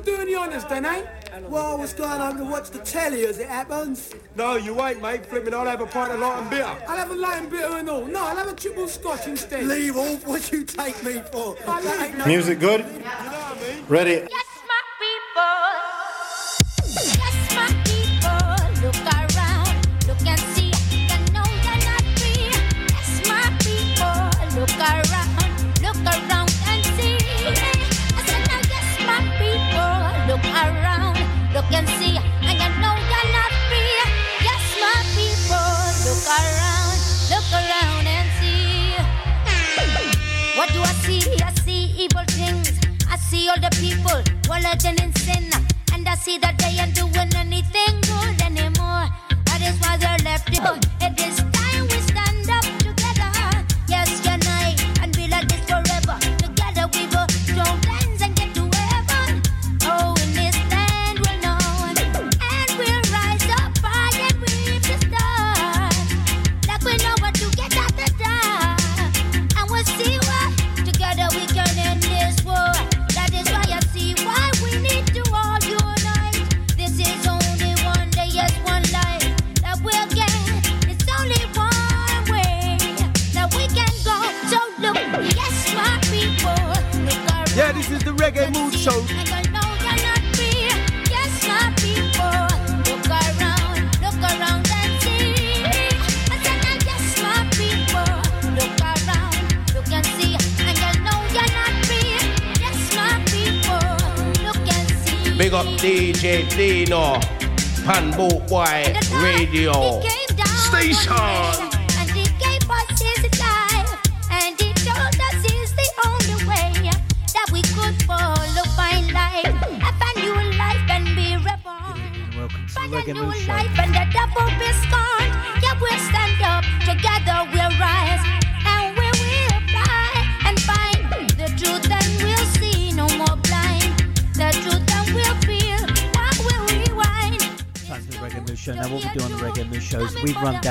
was doing the honors, this then, eh? Well, what's going on to watch the telly as it happens? No, you ain't, mate. Flipping, I'll have a pint of light and bitter. I'll have a light and bitter and all. No, I'll have a triple scotch instead. Leave off what you take me for. Music good? You know I mean? Ready? Yeah. see that day and do Panbo Boy Radio.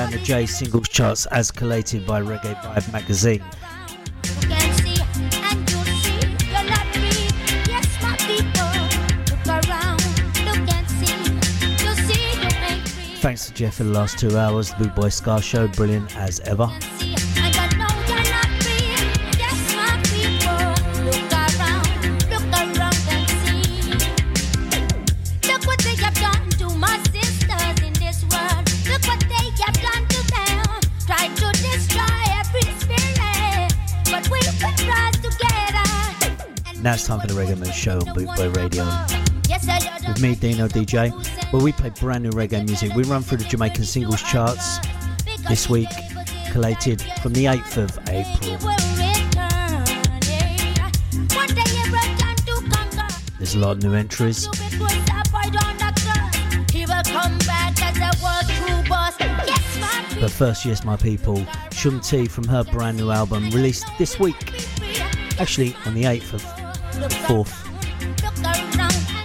down the J singles charts as collated by Reggae Vibe magazine. Thanks to Jeff for the last two hours. The Boot Boy Ska Show, brilliant as ever. Funk and the Reggae Man show on Bootboy Radio. With me, Dino DJ, where we play brand new reggae music. We run through the Jamaican singles charts this week, collated from the 8th of April. There's a lot of new entries. But first, yes, my people, Shum T from her brand new album released this week, actually on the 8th of Fourth.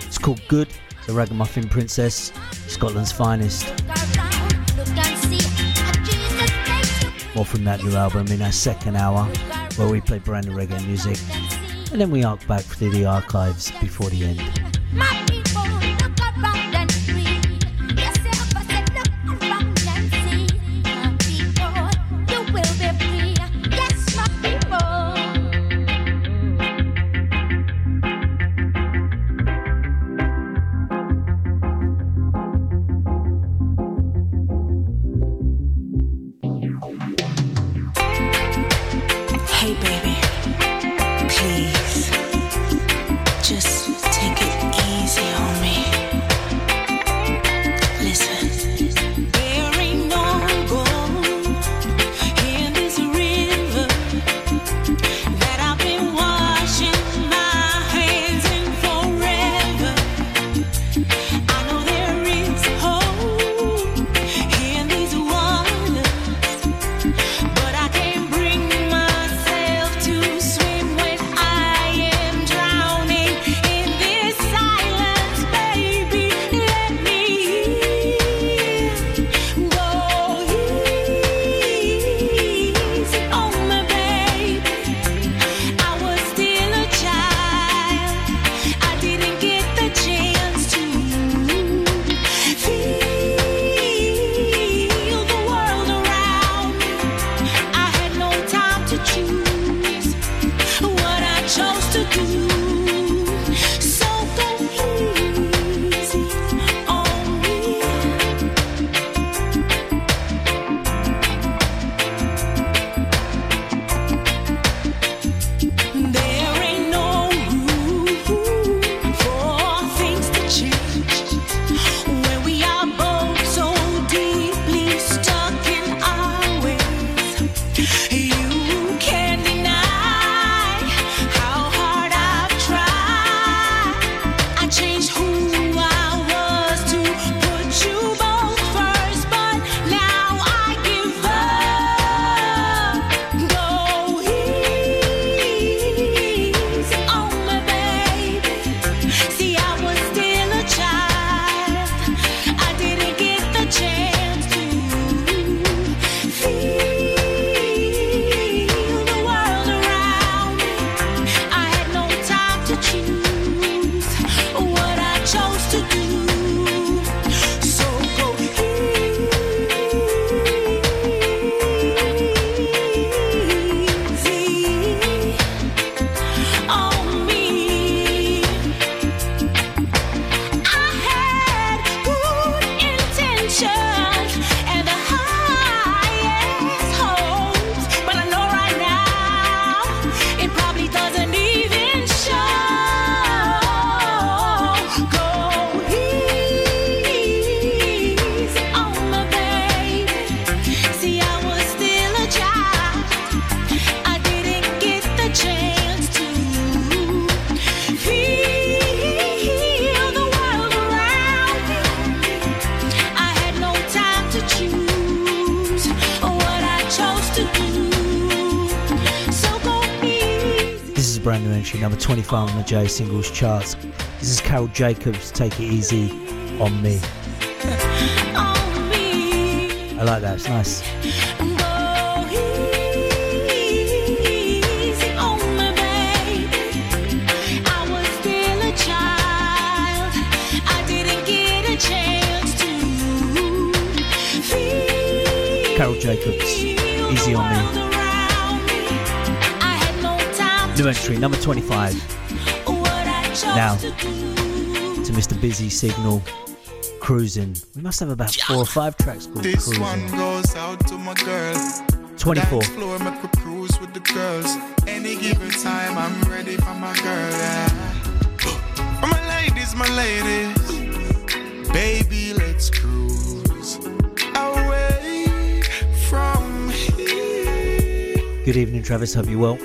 It's called Good, the Ragamuffin Princess, Scotland's finest. More from that new album in our second hour, where we play brand new reggae music. And then we arc back through the archives before the end. J singles charts. This is Carol Jacobs, Take It Easy on Me. I like that, it's nice. Carol Jacobs, Easy on Me. New entry, number 25 now to Mr. Busy Signal Cruising. We must have about four or five tracks called this Cruising. One goes out to my girl. 24. Floor, make a cruise with the girls. Any given time, I'm ready for my girl. Yeah. For my ladies, my ladies. Baby, let's cruise away from here. Good evening, Travis. Hope you well.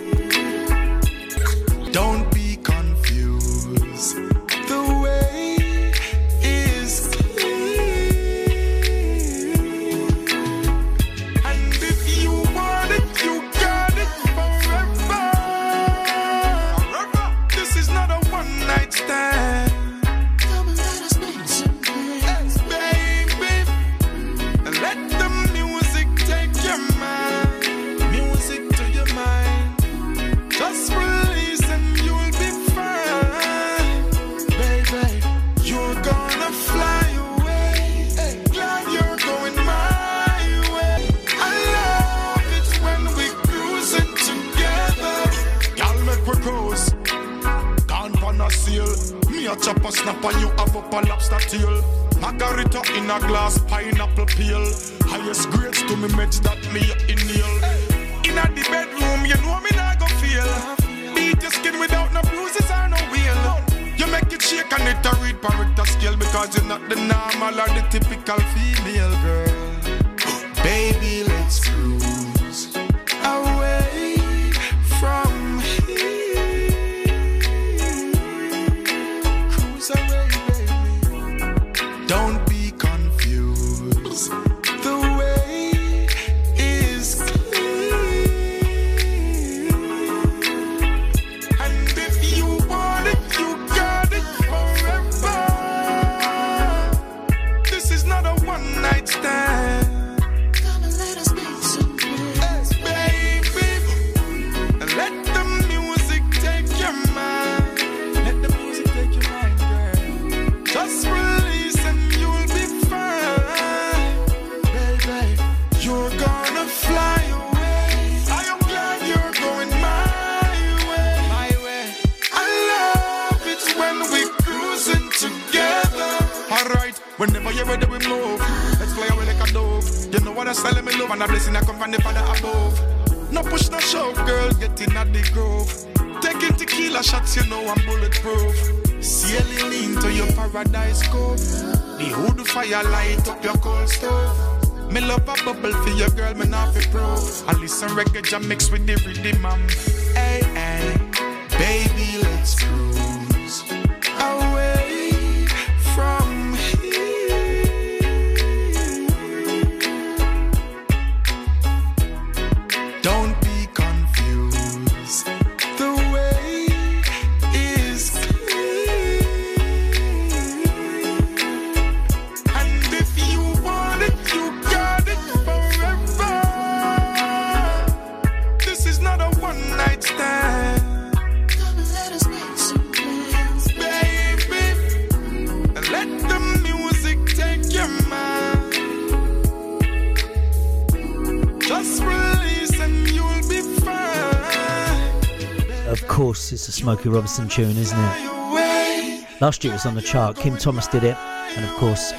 course, it's a Smokey Robinson tune, isn't it? Last year it was on the chart. Kim Thomas did it, and of course,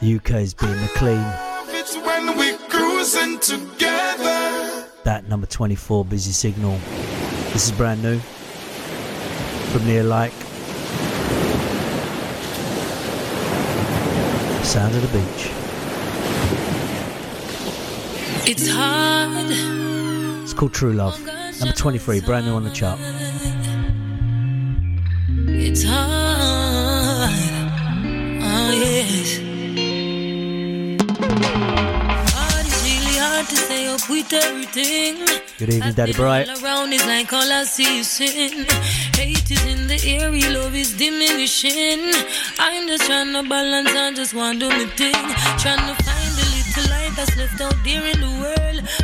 the UK's being clean. It's when we're cruising together. That number 24, Busy Signal. This is brand new from Near Like. Sound of the beach. It's hard. It's called True Love. Number 23, brand new on the chart it's hard. Oh, yes. It's really hard to stay up with everything. Good evening, Daddy Bright. All around is like all I see is sin. Hate is in the air, love is diminishing. I'm just trying to balance, I just want to do my thing. Trying to find a little light that's left out there in the world.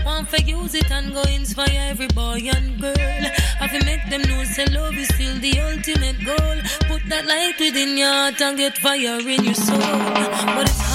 Want to use it and go inspire every boy and girl. I to make them know say love is still the ultimate goal. Put that light within your heart and get fire in your soul. But it's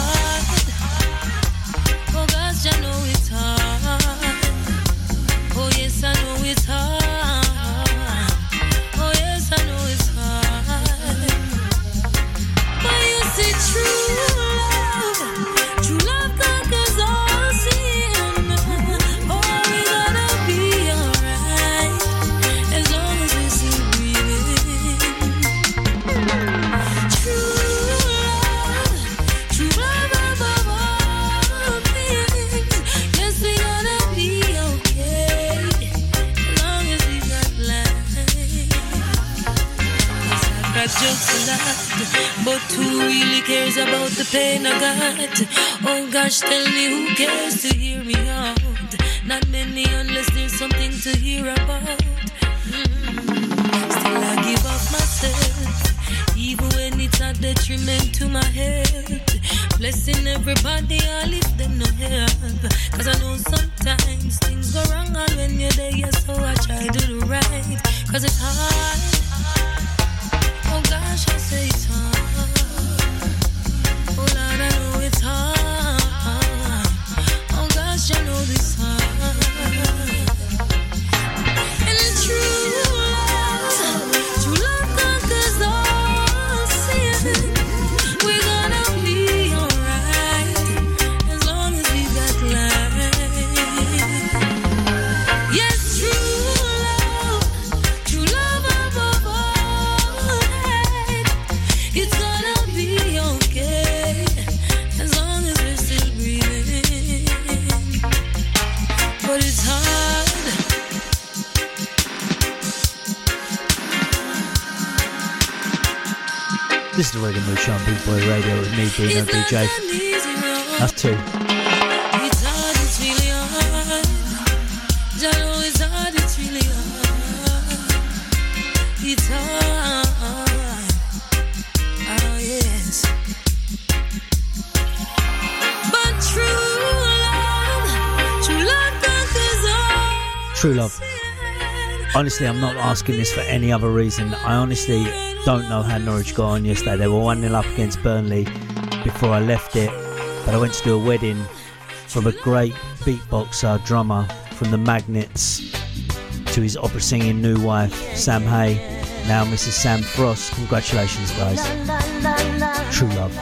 who really cares about the pain I got? Oh gosh, tell me who cares to hear me out? Not many unless there's something to hear about. Mm. Still I give up myself, even when it's a detriment to my health. Blessing everybody, I leave them no help. Cause I know sometimes things go wrong, and when you're there, so I try to do right. Cause it's hard. Oh gosh, I say it's hard. True is the Reggae Mood Show on Big Boy Radio with me, Dino DJ. That's two. It's hard, it's really hard. I know it's hard, it's really hard. It's hard. Oh, yes. But true love, true love conquers all. True love. Honestly, I'm not asking this for any other reason. I honestly don't know how Norwich got on yesterday. They were 1 0 up against Burnley before I left it. But I went to do a wedding from a great beatboxer, drummer from the Magnets to his opera singing new wife, Sam Hay, now Mrs. Sam Frost. Congratulations, guys. True love.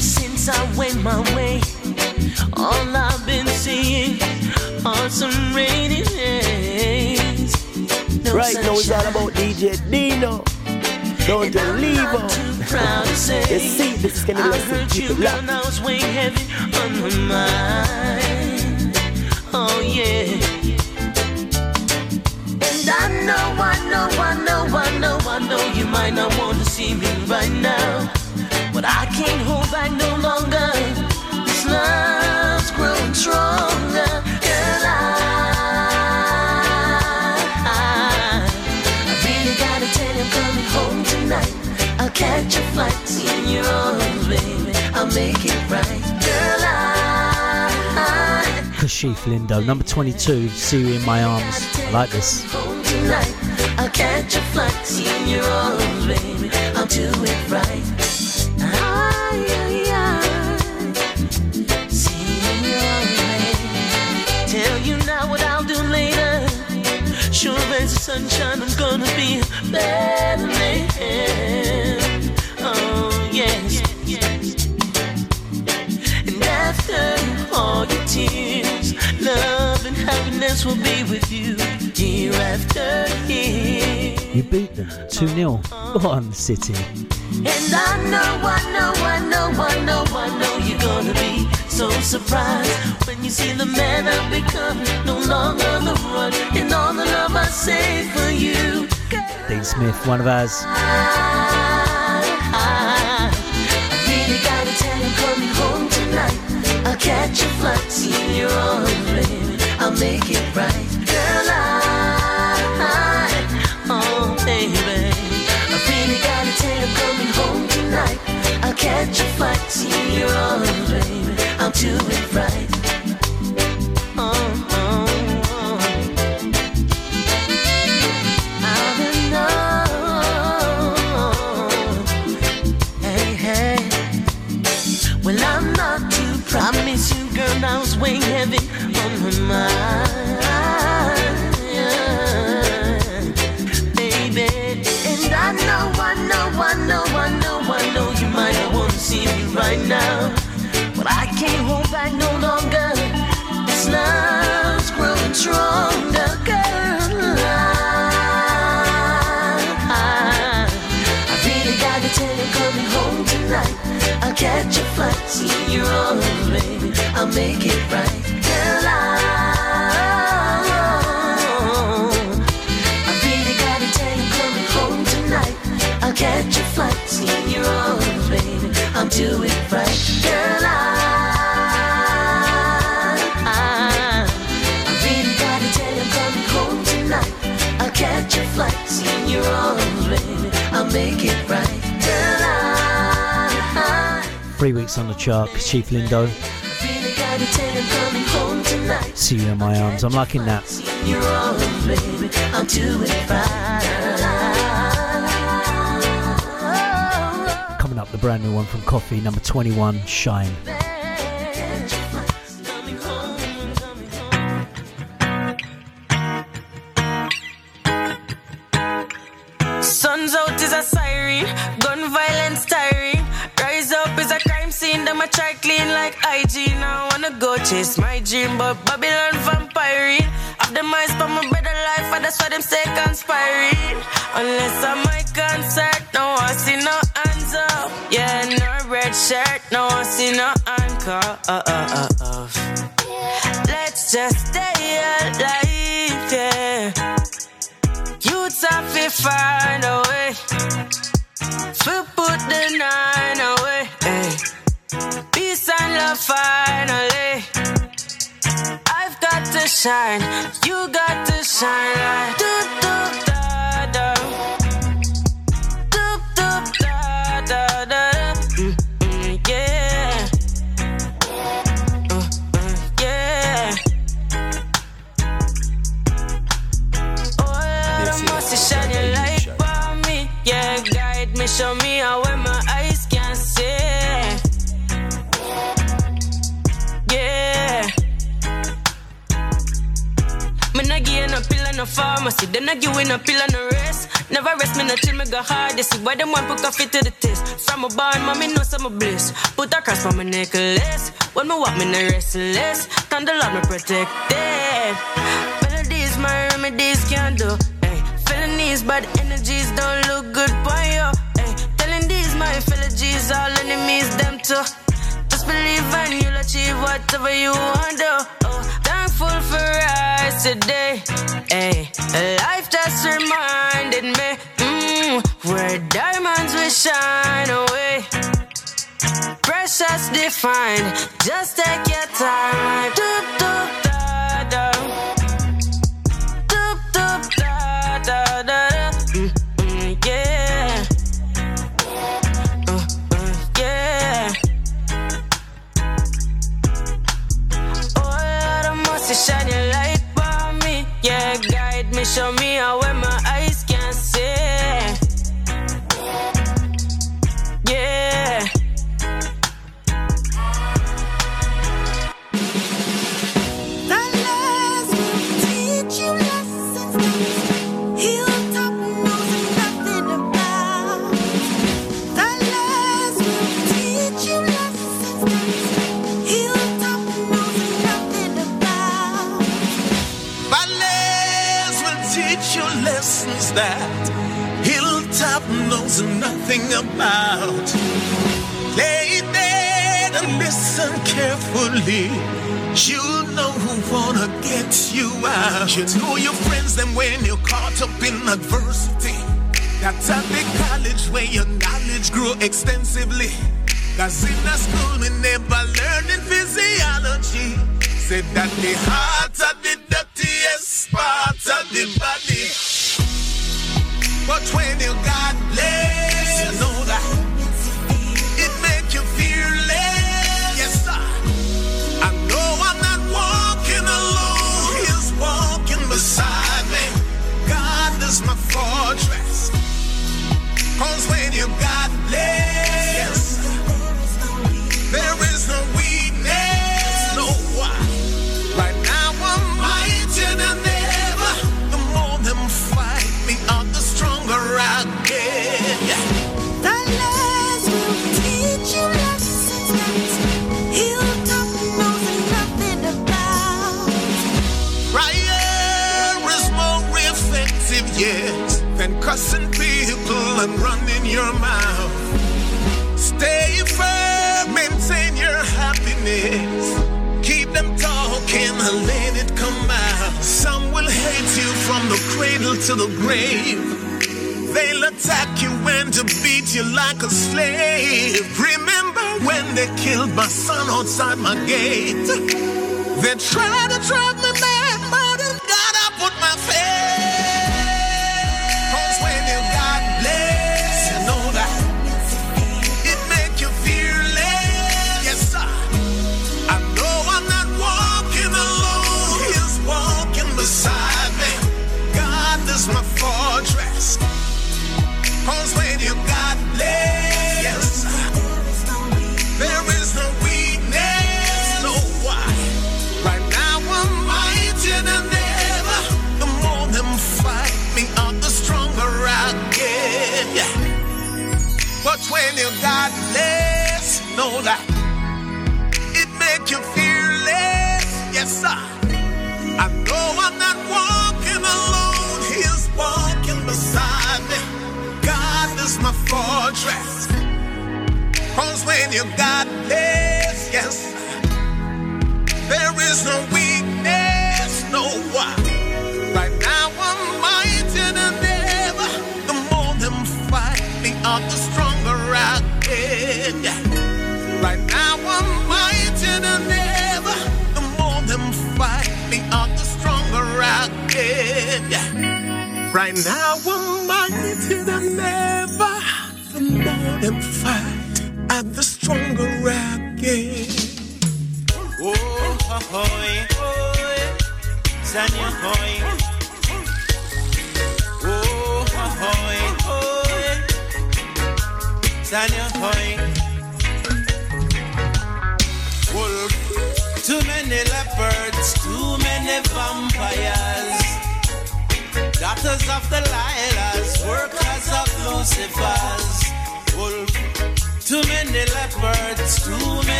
Since I went my way, all I've been seeing are some rainy days. No Right now it's all about DJ Dino. Don't you leave not too proud to say. You see, this is gonna I listen heard to you, people girl, laugh. now it's weighing heavy on my mind. Oh yeah. And I know, I know, I know, I know, I know you might not want to see me right now, but I can't hold back no longer. This love's growing stronger, catch a flight, in your arms, baby. I'll make it right, girl. I, Kashief Lindo, number 22, See You in My Arms. I like this. I'll catch a flight, in your arms, baby. I'll do it right. See in your arms, baby. Tell you now what I'll do later. Sure as the sunshine, I'm gonna be a better man. Yes. And after all your tears, love and happiness will be with you year after year. You beat them 2 0. Go on, City. And I know, I know, I know, I know, I know you're gonna be so surprised when you see the man I've become. No longer on the run, and all the love I save for you. Dean Smith, one of ours. I, I catch a flight, see your arms, baby. I'll make it right, girl. I, oh baby, I really gotta tell you, coming home tonight. I'll catch a flight, see your arms, baby. I'll do it right. Oh, oh. Catch a flight, see your arms, baby. I'll make it right, do it right, girl. I, I, I really gotta tell you, coming home tonight. I'll catch a flight, see your arms, baby. I'll make it right, girl. I, Three weeks on the chart, Chief Lindo. really gotta tell you, coming home tonight. See you in my arms. I'm liking that. Coming up, the brand new one from Koffee, number 21, Shine. Sun's out is a siren, gun violence tiring. Rise up is a crime scene, them a try clean like IG. Now I wanna go chase my dream, but Babylon vampiring. Have them eyes for my better life, and that's why them stay conspiring. Unless I'm my concert, I see no anchor. Uh, uh, uh. Let's just stay alive, yeah. Youths have to find a way to put the nine away. eh. Peace and love finally. I've got to shine, you got to shine like show me how where my eyes can see. Yeah. Me not give no pill and no pharmacy. Them not give no pill and no rest. Never rest, me chill, me go hard. They see why them want put Koffee to the test. From a barn, mommy know some bliss. Put a cross on my necklace. When me walk, me no restless. Thank the me protected. Melodies, my remedies can't do. Hey, felonies, bad energies don't look good for you. These fellow G's, all enemies, them too. Just believe and you'll achieve whatever you want to. Oh, thankful for us today. Hey, life just reminded me mm, where diamonds will shine away. Precious defined, just take your time. Doop, doop, da, show me how where something about. Lay there and listen carefully. You know who wanna get you out. You know your friends then when you're caught up in adversity. That's at the college where your knowledge grew extensively. Cause in the school we never learned in physiology. Said that the heart are the dirtiest part of the body. But when you got laid beside me. God is my fortress. Cause when you got led.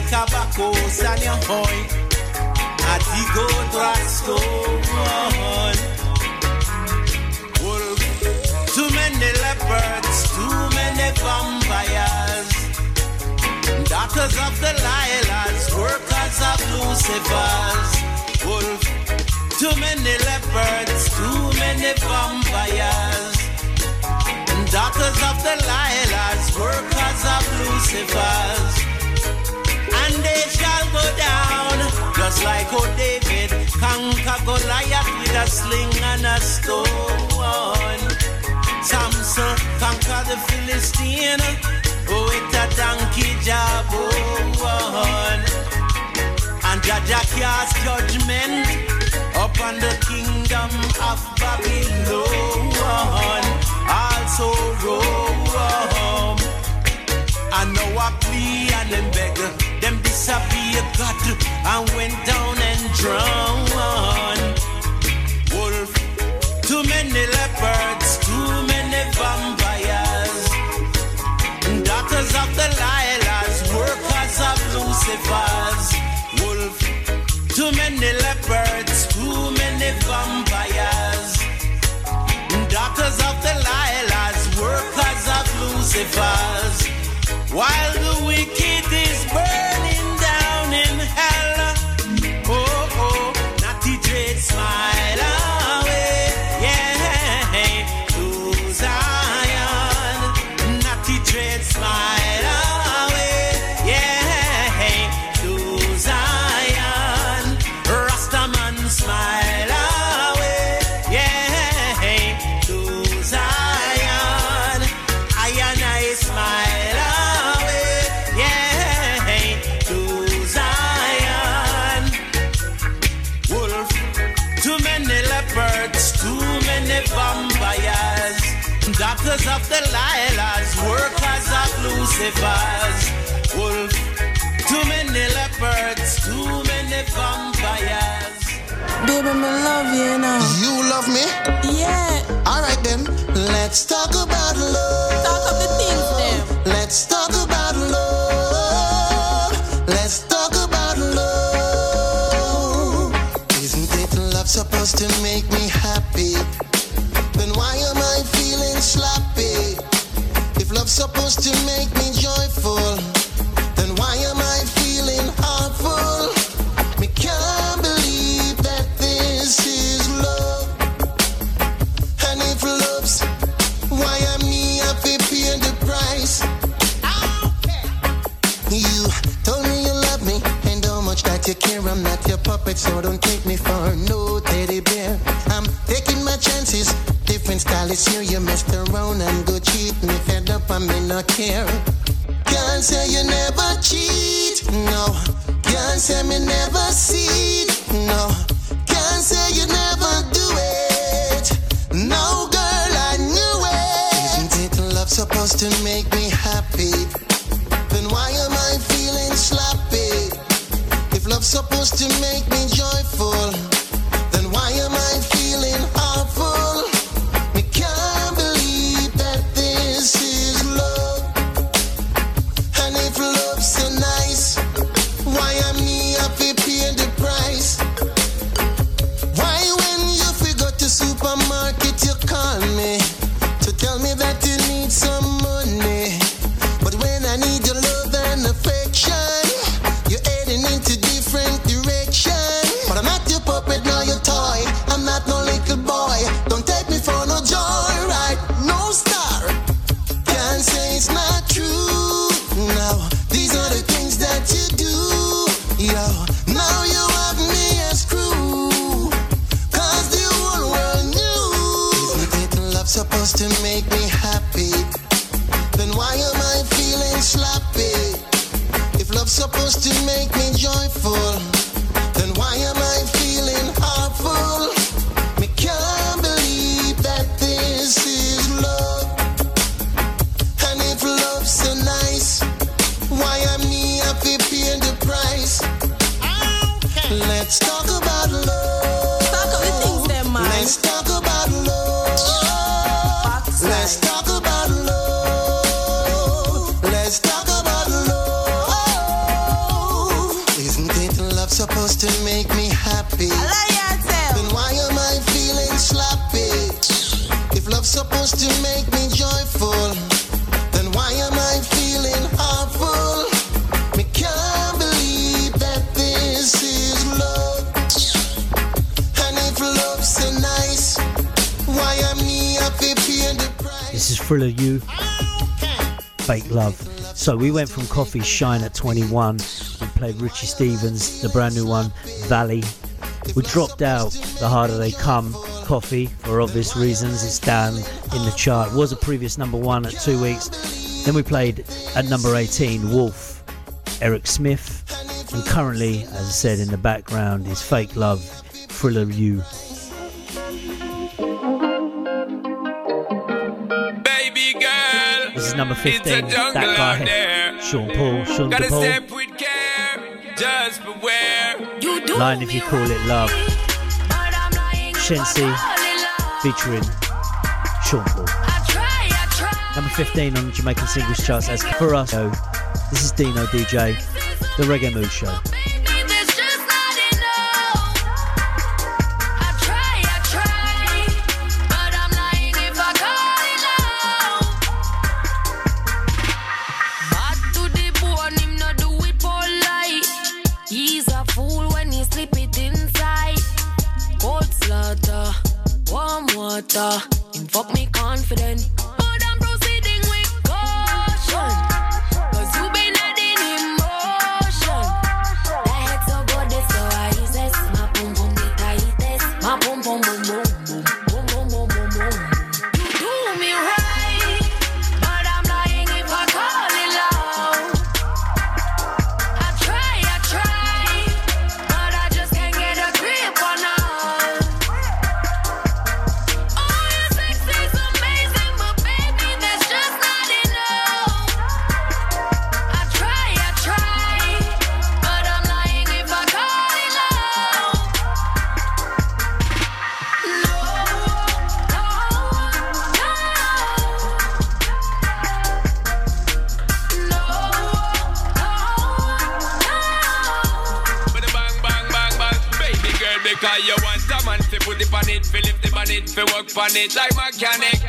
Hey, Kabako, Sanyan Hoy, Atigo Drasko, Too many leopards, too many vampires, daughters of the lilas, workers of Lucifer's. Wolf, too many leopards, too many vampires daughters of the lilas, workers of Lucifer's and they shall go down. Just like old David conquered Goliath with a sling and a stone. Samson conquered the Philistine with a donkey jawbone. And Jaja cast judgment upon the kingdom of Babylon, also Rome. And now I plea and them beg, them disappear God and went down and drowned. Wolf, too many leopards, too many vampires, daughters of the Lilas, workers of Lucifer's. Wolf, too many leopards, too many vampires, daughters of the Lilas, workers of Lucifer's. While the wicked is burning doctors of the Lilas, workers of Lucifer's. Wolf, too many leopards, too many vampires. Baby, me love you now. You love me? Yeah. Alright then, let's talk about love. Talk of the things them. Let's talk about love. Let's talk about love. Isn't it love supposed to make me supposed to make me joyful, then why am I feeling awful? Me can't believe that this is love. And if love's why am me happy paying the price? You told me you love me and how much that you care. I'm not your puppet, so don't take me for no teddy bear. I'm taking my chances. Different style is here. You messed around and go cheat me. Fed up, I may not care. Can't say you never cheat, no. Can't say me never see no. Can't say you never do it. No, girl, I knew it. Isn't it love supposed to make me happy? Then why am I feeling sloppy? If love's supposed to make me joyful, So we went from Koffee Shine at 21. We played Richie Stephens, the brand new one, Valley. We dropped out The Harder They Come, Koffee for obvious reasons. It's down in the chart. Was a previous number one at two weeks. Then we played at number 18 Wolf, Eric Smith. And currently, as I said in the background, is Fake Love, Thriller You. Number 15. It's a jungle That guy, out there. Sean Paul, Sean Gotta DePaul. step with care. Just beware. You do Line if you call it love. Shenseea featuring Sean Paul. Number 15 on the Jamaican singles charts as for us. This is Dino DJ, the Reggae Mood Show. To put it on it, feel lift it on it, fi work on it like mechanic.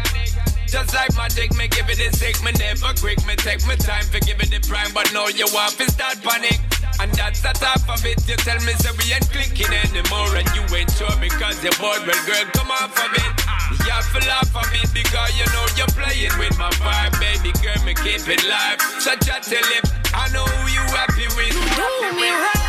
Just like magic, me give it a sick, me never quick, me take my time for giving it the prime, but now you want to start panic. And that's the top of it, you tell me so we ain't clicking anymore and you ain't sure because you're bored, well girl, come off of it. You have to laugh of it because you know you're playing with my vibe, baby girl, me keep it live. So chat till it, I know who you happy with. You do me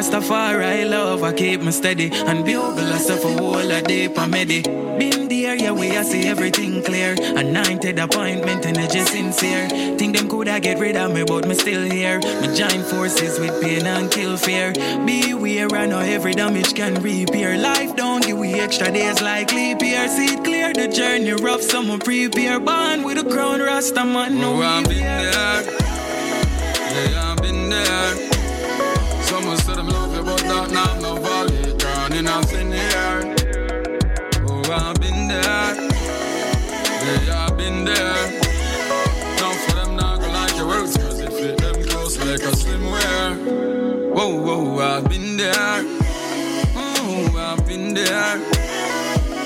Rastafari love, I keep me steady. And bugle us up a whole a day per medi. Been there, yeah, we I see everything clear. Anointed appointment, energy sincere. Think them coulda get rid of me, but me still here. Me join forces with pain and kill fear. Beware, I know every damage can repair. Life don't give we extra days like leap year. See it clear, the journey rough, someone prepare. Born with a crown, Rasta man, no Oh, I've been there. Yeah, I've been there. Oh, I've been there.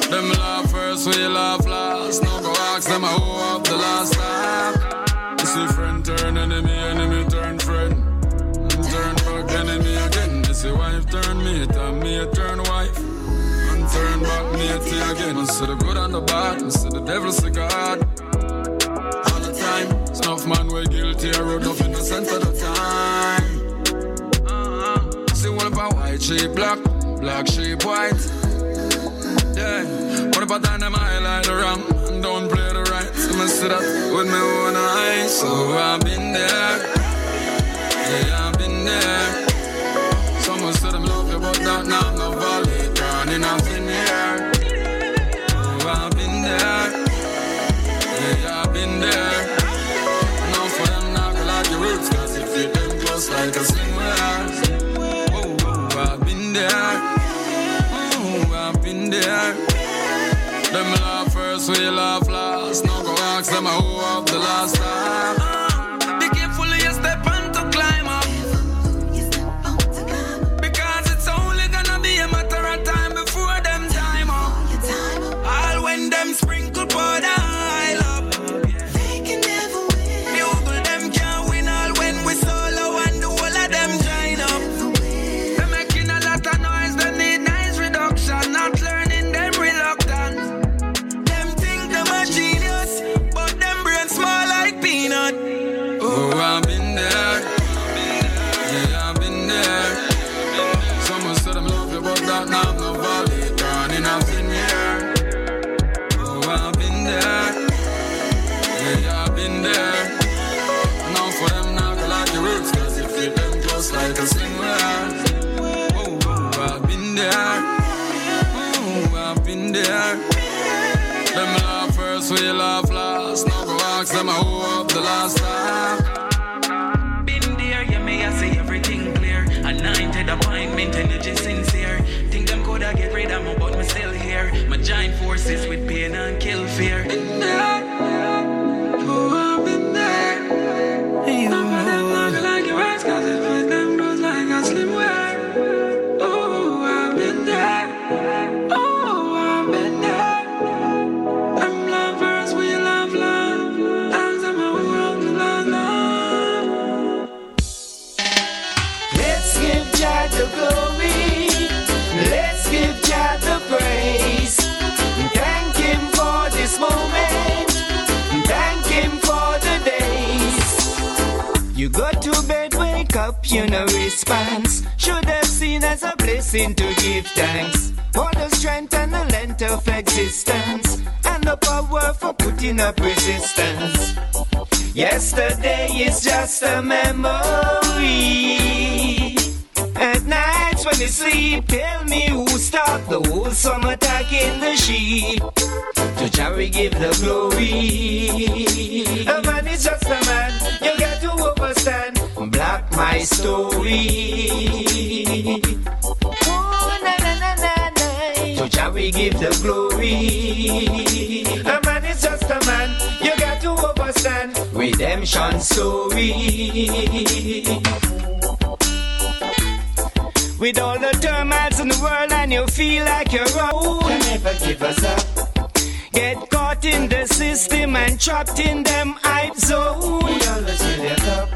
Them laugh first, we laugh last. No go ask them who up the last time. You see friend turn enemy, enemy turn friend. Turn back enemy again. You see wife turn mate, and me turn wife. And turn back matey again. I see the good and the bad, I see the devil see God. All the time, snuff man we guilty, I wrote off innocent at the time. Sheep black, black sheep white. Yeah, what about them highlight the and don't play the right? So me see that with my own eyes. So I've been there. Blessing to give thanks for the strength and the length of existence and the power for putting up resistance. Yesterday is just a memory. At nights when you sleep, tell me who stopped the whole summer attack in the sheep. To we give the glory. A man is just a man, you got to understand. Black my story. Oh, na na na na na. To we give the glory. A man is just a man, you got to understand. Redemption story. With all the termites in the world, and you feel like you're old. Can never give us up. Get caught in the system and trapped in them hype zone. We always fill it up.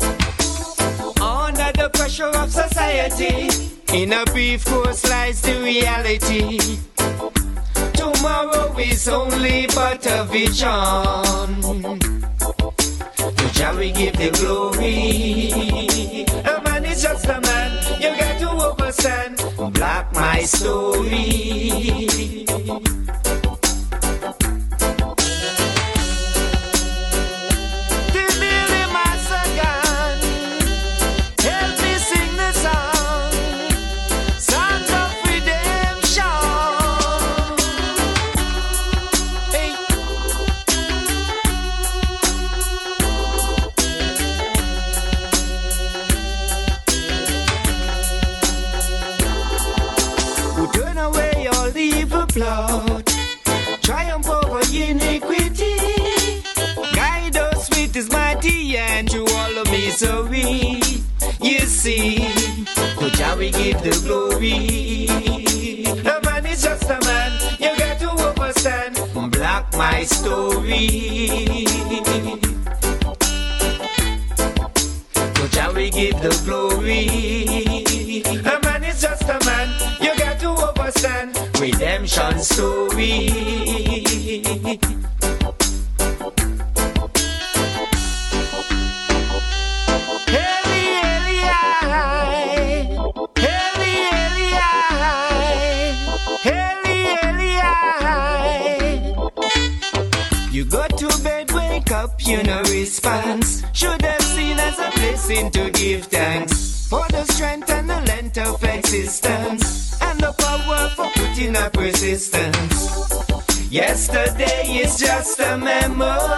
Under the pressure of society, in a brief course lies the reality. Tomorrow is only but a vision. To Jah we give the glory just a man, you got to understand. Black my story. Lord. Triumph over iniquity. Guide us with His mighty hand to all of misery. You see, to shall we give the glory. A man is just a man. You got to understand. Block my story. To Jah we give the glory. A man is just a man. You got to understand redemption story. yesterday is just a memory.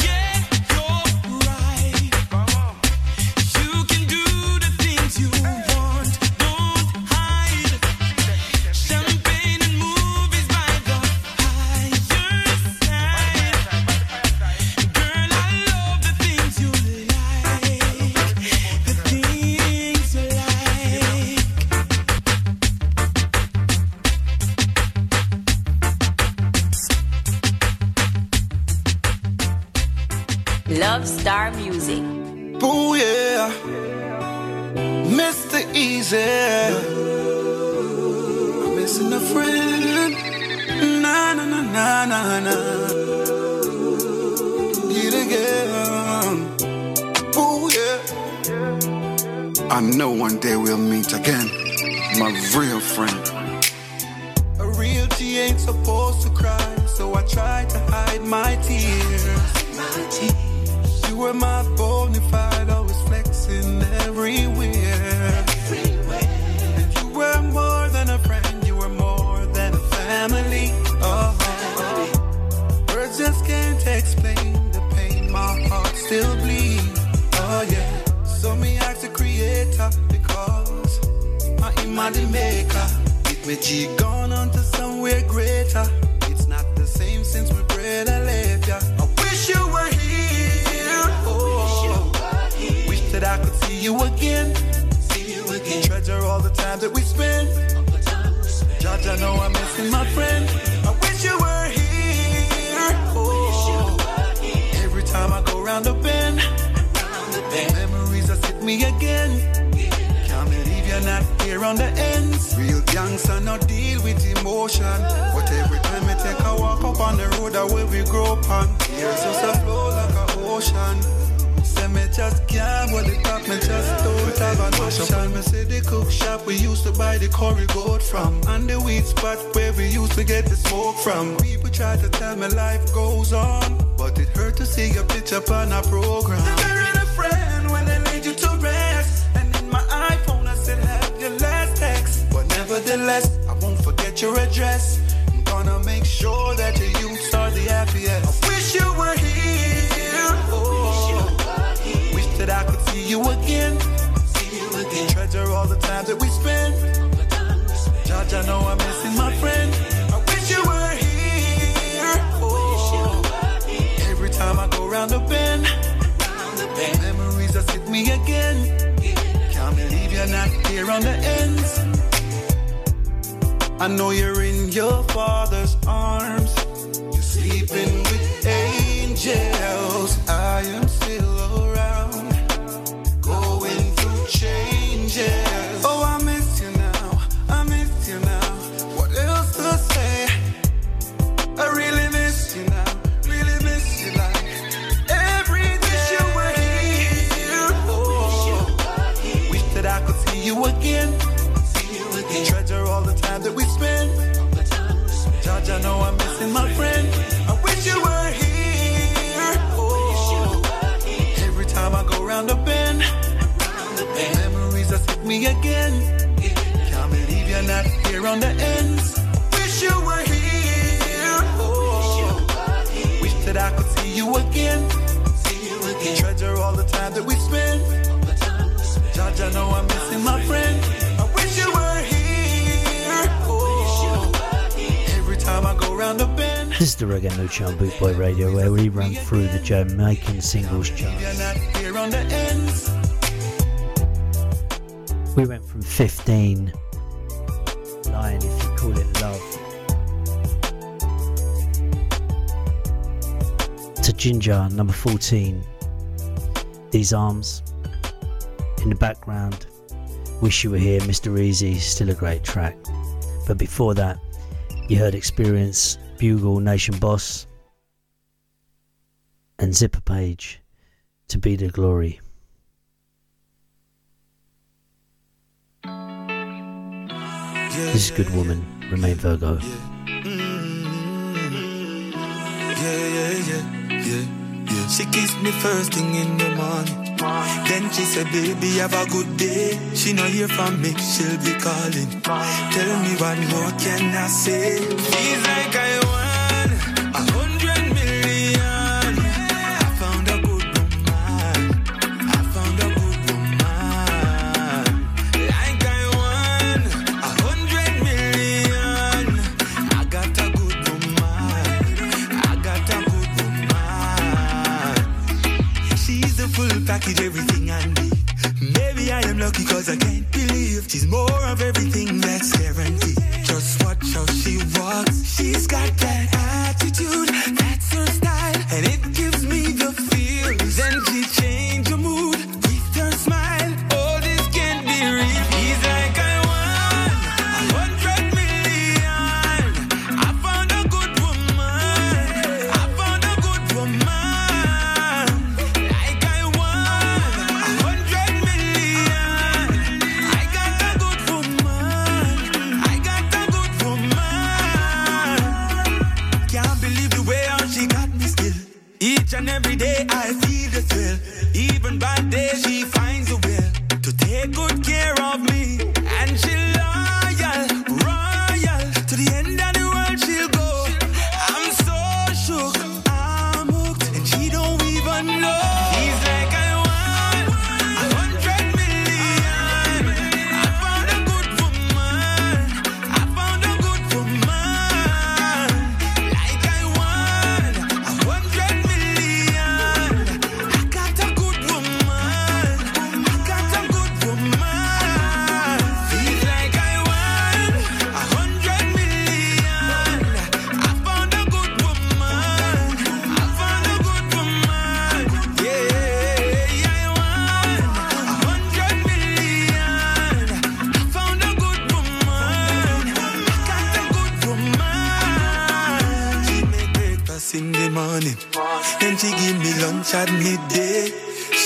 Around the bend. Memories that hit me again. Can't believe you're not here on the ends. Wish you were here. Oh. Wish that I could see you again. Treasure all the time that we spent. Judge, I know I'm missing my friend. This is the Reggae No on Bootboy Radio, where we run through the Jamaican singles charts. We went from 15, Lion, if you call it love, to Ginger, number 14. These arms in the background. Wish You Were Here, Mr. Easy, still a great track. But before that, you heard Experience Bugle, Nation Boss, and Zipper Page to be the glory. Yeah, this is Good Woman, Romain Virgo. Yeah, mm-hmm. yeah, yeah, yeah, yeah. She keeps me first thing in the morning. Then she said, baby, have a good day. She no hear from me, she'll be calling. Tell me what more can I say? Feels like I won a hundred package, everything I need. Maybe I am lucky cause I can't believe she's more of everything that's guaranteed. Just watch how she walks. She's got that attitude, that's her style, and it gives me the feels. Then she changed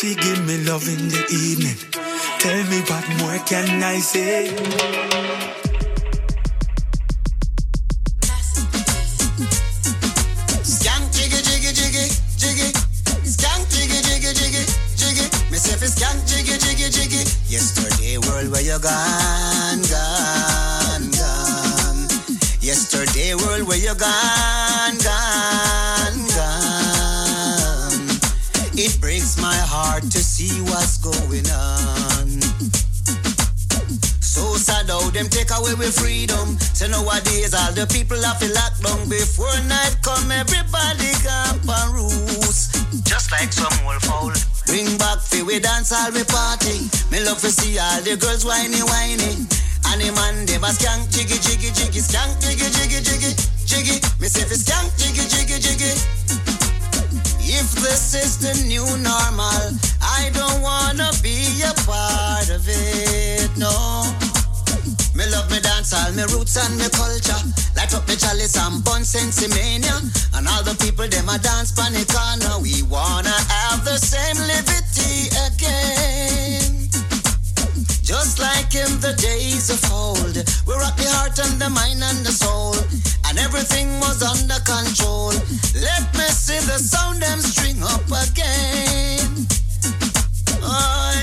She give me love in the evening. Tell me what more can I say? Jiggy jiggy jiggy jiggy. Jiggy jiggy jiggy jiggy. Me say fi jiggy jiggy jiggy. Yesterday world where you gone gone gone. Yesterday world where you gone gone heart to see what's going on. So sad how them take away with freedom. So nowadays all the people have to lock down before night come. Everybody camp and roost. Just like some old foul. Bring back fi we dance all we party. Me love to see all the girls whiny whiny. And the man them a skank jiggy jiggy jiggy skank jiggy jiggy jiggy jiggy. Me say fi skank jiggy jiggy jiggy. If this is the new normal, I don't wanna be a part of it, no. Me love me dance all me roots and me culture. Light up me chalice and bun sensi mania. And all the people them a dance panic corner. We wanna have the same liberty again. Just like in the days of old, we rock the heart and the mind and the soul, and everything was under control. Let me see the sound them string up again. Oi.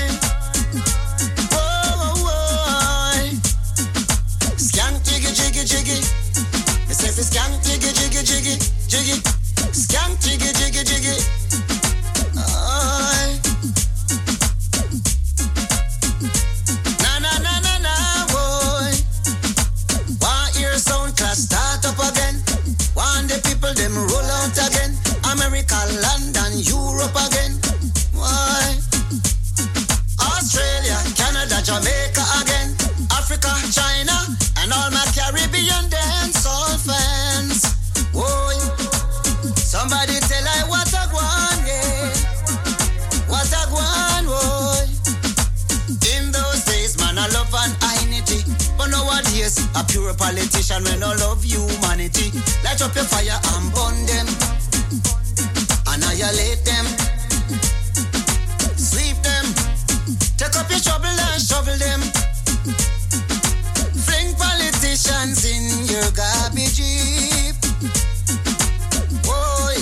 Oh, oh, whoa, whoa, Skank jiggy jiggy jiggy. Me say skank jiggy jiggy jiggy jiggy. Skank jiggy jiggy jiggy. Europe again? Why? Australia, Canada, Jamaica again? Africa, China, and all my Caribbean dancehall fans. Whoa. Somebody tell I what I want, yeah. What I want, boy. In those days, man, I love and identity. But nowadays, a pure politician when I love humanity. Light up your fire and burn them violate them. Sleep them. Take up your trouble and shovel them. Fling politicians in your garbage heap. Boy,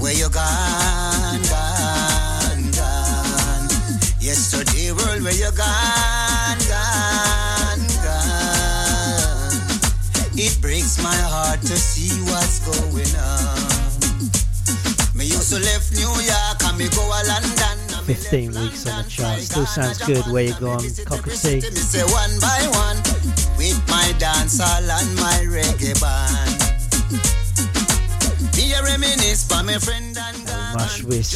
where you gone, gone, gone? Yesterday world, where you gone, gone, gone? It breaks my heart to see what's going on left New York and me go a London. 15 weeks on the chart, still sounds good. Where you going, cockatoo? one by one with my dancehall and my reggae band. A reminisce for my friend and wish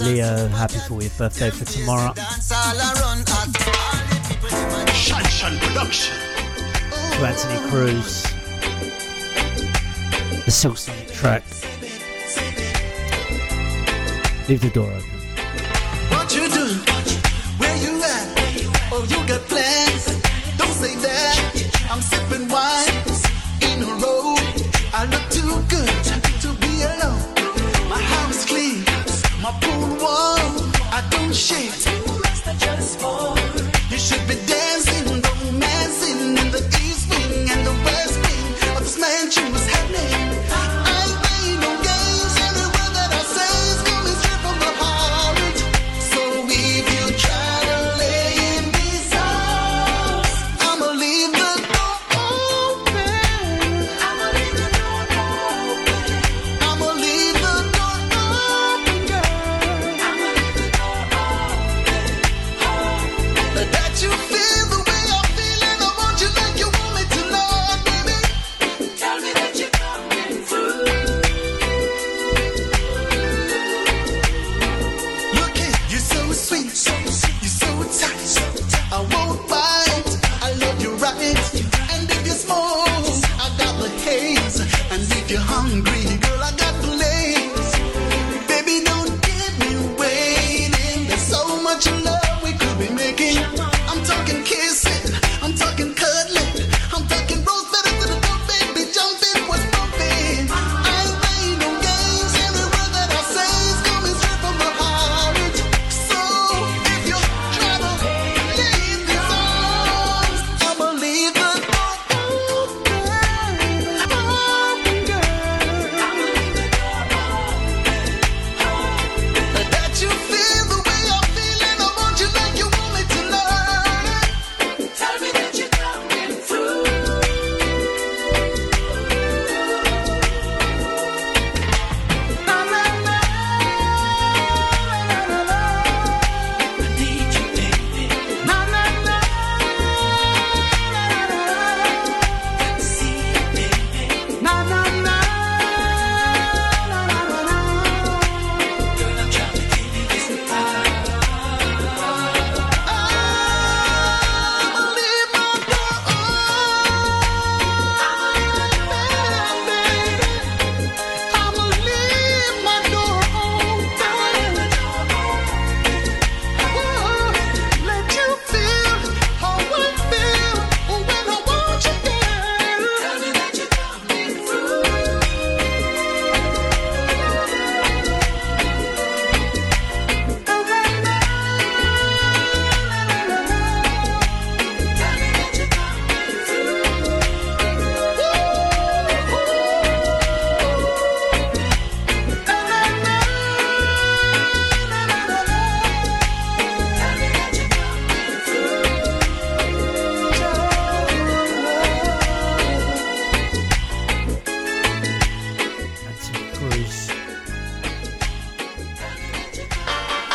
Leo happy 40th birthday for tomorrow. To Anthony Cruz, the Silk track leave the door open. What you do? Where you at? Oh, you got plans? Don't say that. I'm sipping wine in a row. I look too good to be alone. My house clean, my pool warm. I don't. You should be.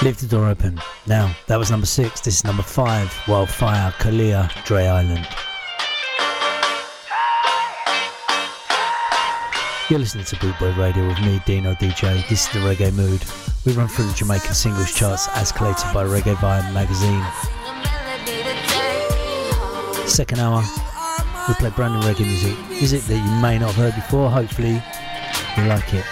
Leave the door open. Now, that was number six. This is number five Wildfire, Kalia, Dre Island. You're listening to Bootboy Radio with me, Dino DJ. This is the Reggae Mood. We run through the Jamaican singles charts as collated by Reggae Vibe magazine. Second hour, we play brand new reggae music, Is it that you may not have heard before. Hopefully, you like it.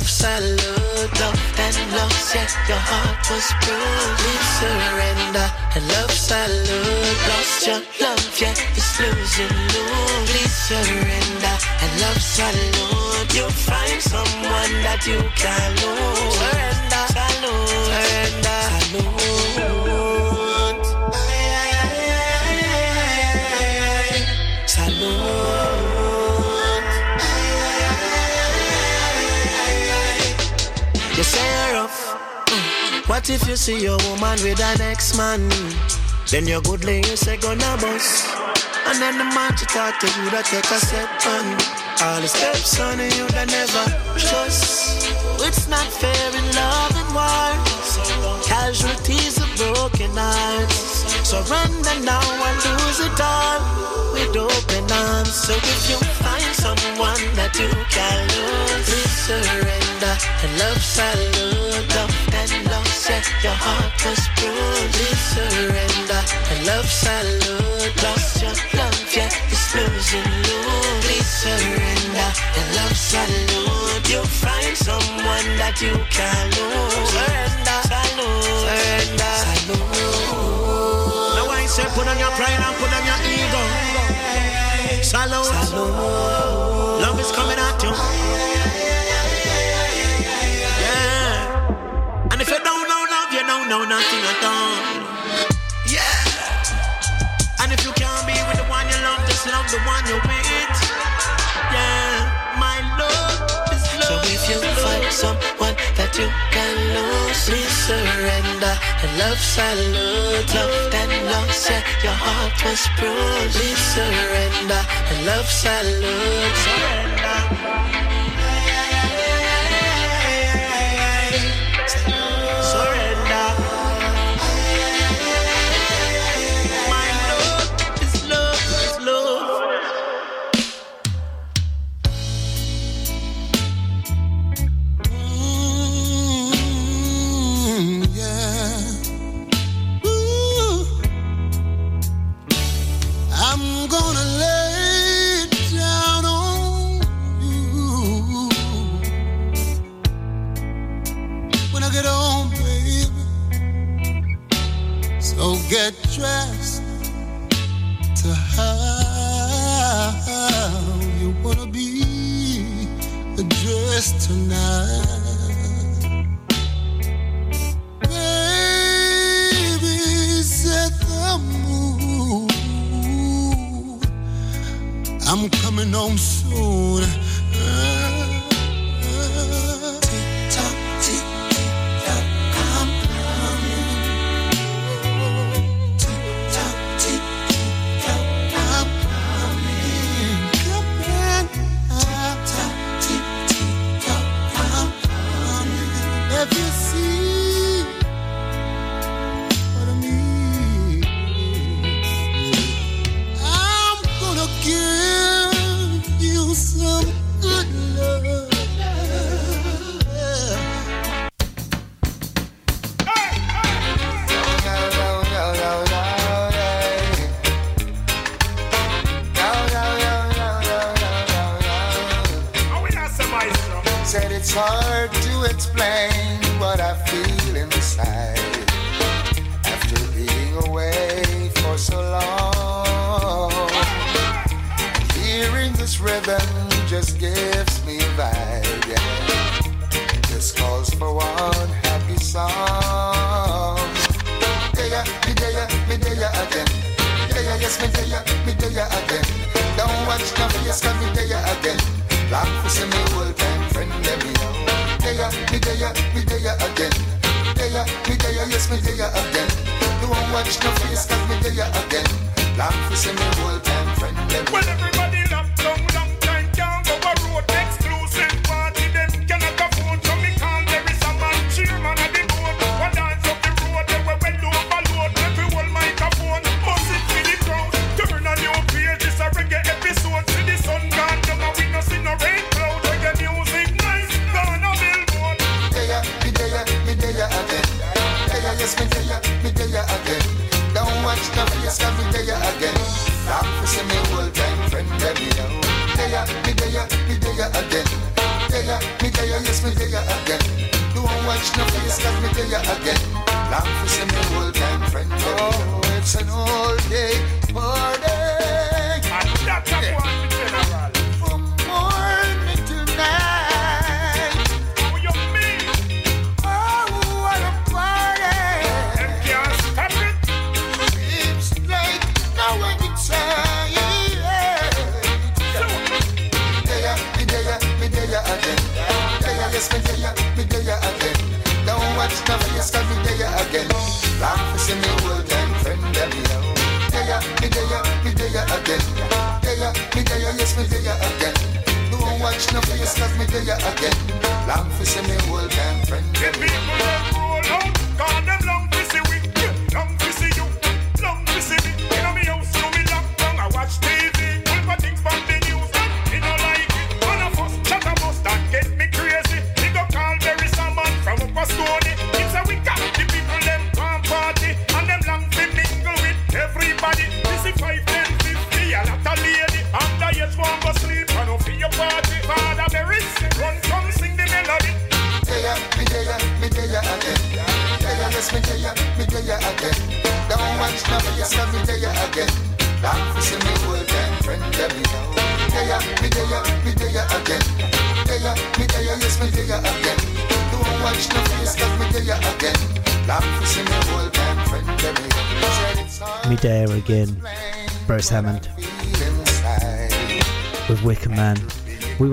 And love salute, love and lost, yeah, your heart was bruised. Please surrender. And love's love salute, lost your love, yeah, it's losing you. Please surrender. And love's love salute, you'll find someone that you can lose. You say rough. Mm. What if you see your woman with an ex-man? Then your good lady you say gonna bust. And then the man to talk to you that take a step on. All the steps on you that never trust. It's not fair in love and war. Casualties of broken hearts. Surrender now and lose it all with open arms. So if you find someone that you can lose, please surrender and love salute. Love and loss, yeah, your heart was bruised. Please surrender and love salute. Lost your love, yeah, it's losing you. Please surrender and love salute. You'll find someone that you can lose. Surrender, salute, surrender, salute. Now I say put on your pride and put on your ego. Salute. Love know nothing at all. Yeah. And if you can't be with the one you love, just love the one you're with. Yeah. My love is So if you find someone that you can lose, please surrender and love salute. Love and loss, yeah, your heart was bruised. Please surrender and love salute. Surrender. Get dressed to how you wanna be dressed tonight. Baby, set the mood. I'm coming home soon. Me there, me there again. Yeah, me there, yes, me there again. Don't watch no face, cause me there again. Long for me old time friend. Well, everybody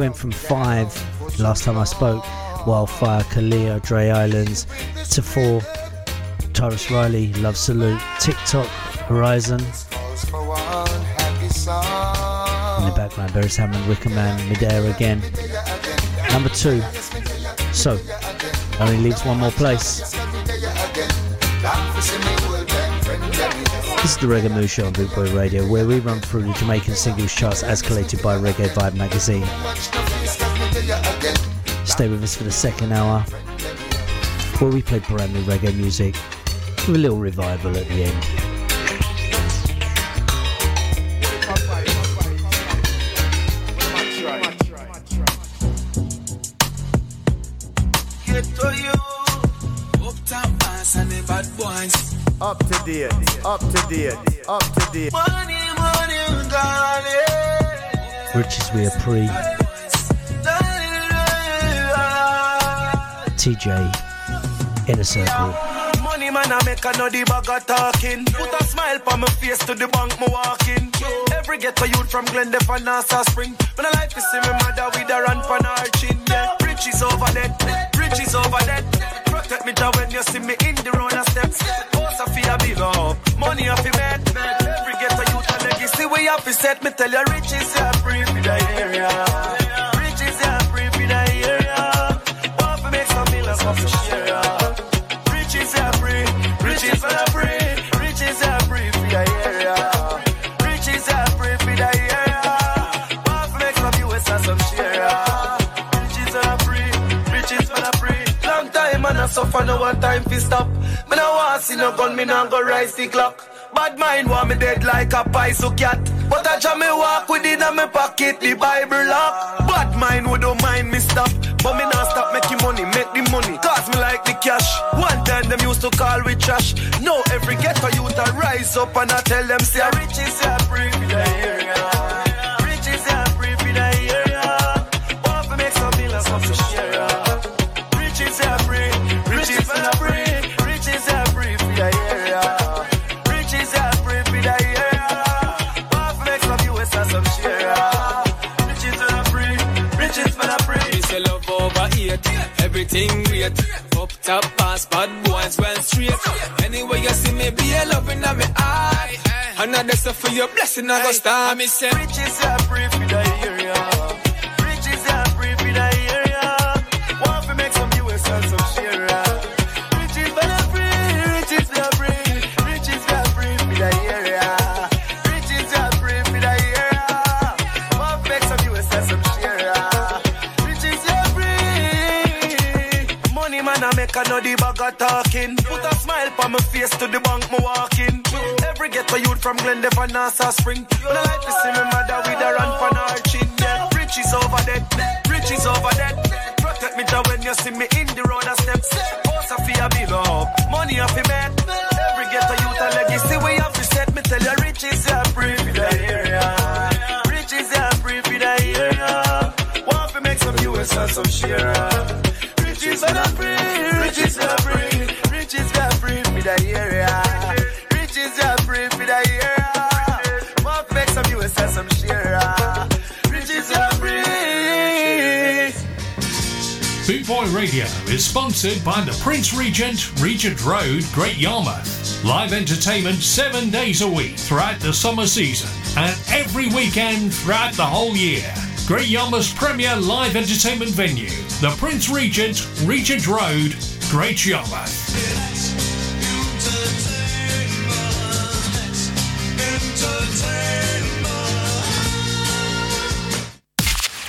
went from five last time I spoke, Wildfire, Kalia, Dre Islands, to four, Tarrus Riley, Love Salute, TikTok, Horizon. In the background, Beres Hammond, Wicker Man, Midair again. Number two. So, only leaves one more place. This is the Reggae Mood Show on Boot Boy Radio, where we run through the Jamaican singles charts as collated by Reggae Vibe magazine. Stay with us for the second hour, where we play brand new reggae music with a little revival at the end. Darling. We are pre TJ Inner Circle. Money man, I make another bag of talking. Put a smile on my face to the bank, me walking. Every ghetto youth from Glendale and Nassau Spring. When I like to see my mother with a run for her chin. Yeah, riches over there, riches over there. Protect me down when you see me in the road steps. Oh, Sophia, big up. Money off your bed. Every ghetto youth a legacy we have to set. Me tell you, riches are no gun, me no go rise the clock. Bad mind want me dead like a paisu cat. But I jam me walk with it in my pocket, the Bible lock. Bad mind would don't mind me stop. But me not stop making money, make the money. Cause me like the cash. One time them used to call me trash. No every ghetto youth to rise up and I tell them, say, riches are privilege. Top pass, bad boys well straight. Anyway you see me, be a loving at me eye. Another stuff for your blessing, I go start. I me say, riches are free for the area. I make another bag of talking. Put a smile on my face to the bank, me walking. Every ghetto youth from Glendale and Nassau Spring. When I like to see me mother with a run for her chin. Yeah, riches over there, riches over there. Protect me down when you see me in the road and steps. Boss of fear be up, money off me man. Every ghetto youth a legacy we have to set. Me tell you for the area. Riches are free for the area. Want to make some US and some share. The area. Riches for the area. Some some. Riches. Boot Boy Radio is sponsored by the Prince Regent, Regent Road, Great Yarmouth. Live entertainment seven days a week throughout the summer season and every weekend throughout the whole year. Great Yarmouth's premier live entertainment venue, the Prince Regent, Regent Road, Great Yarmouth.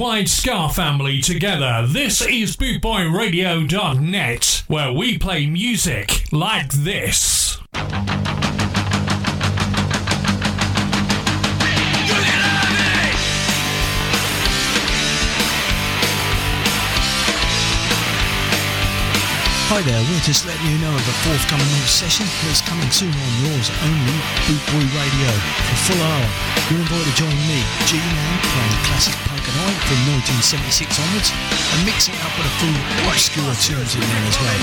Worldwide Ska family together, this is bootboyradio.net, where we play music like this. Hi there, we're just letting you know of a forthcoming new session that's coming soon on yours only, Boot Boy Radio. For full hour, you're invited to join me, G-Man, playing classic punk and oi from 1976 onwards, and mixing it up with a few obscure tunes in there as well.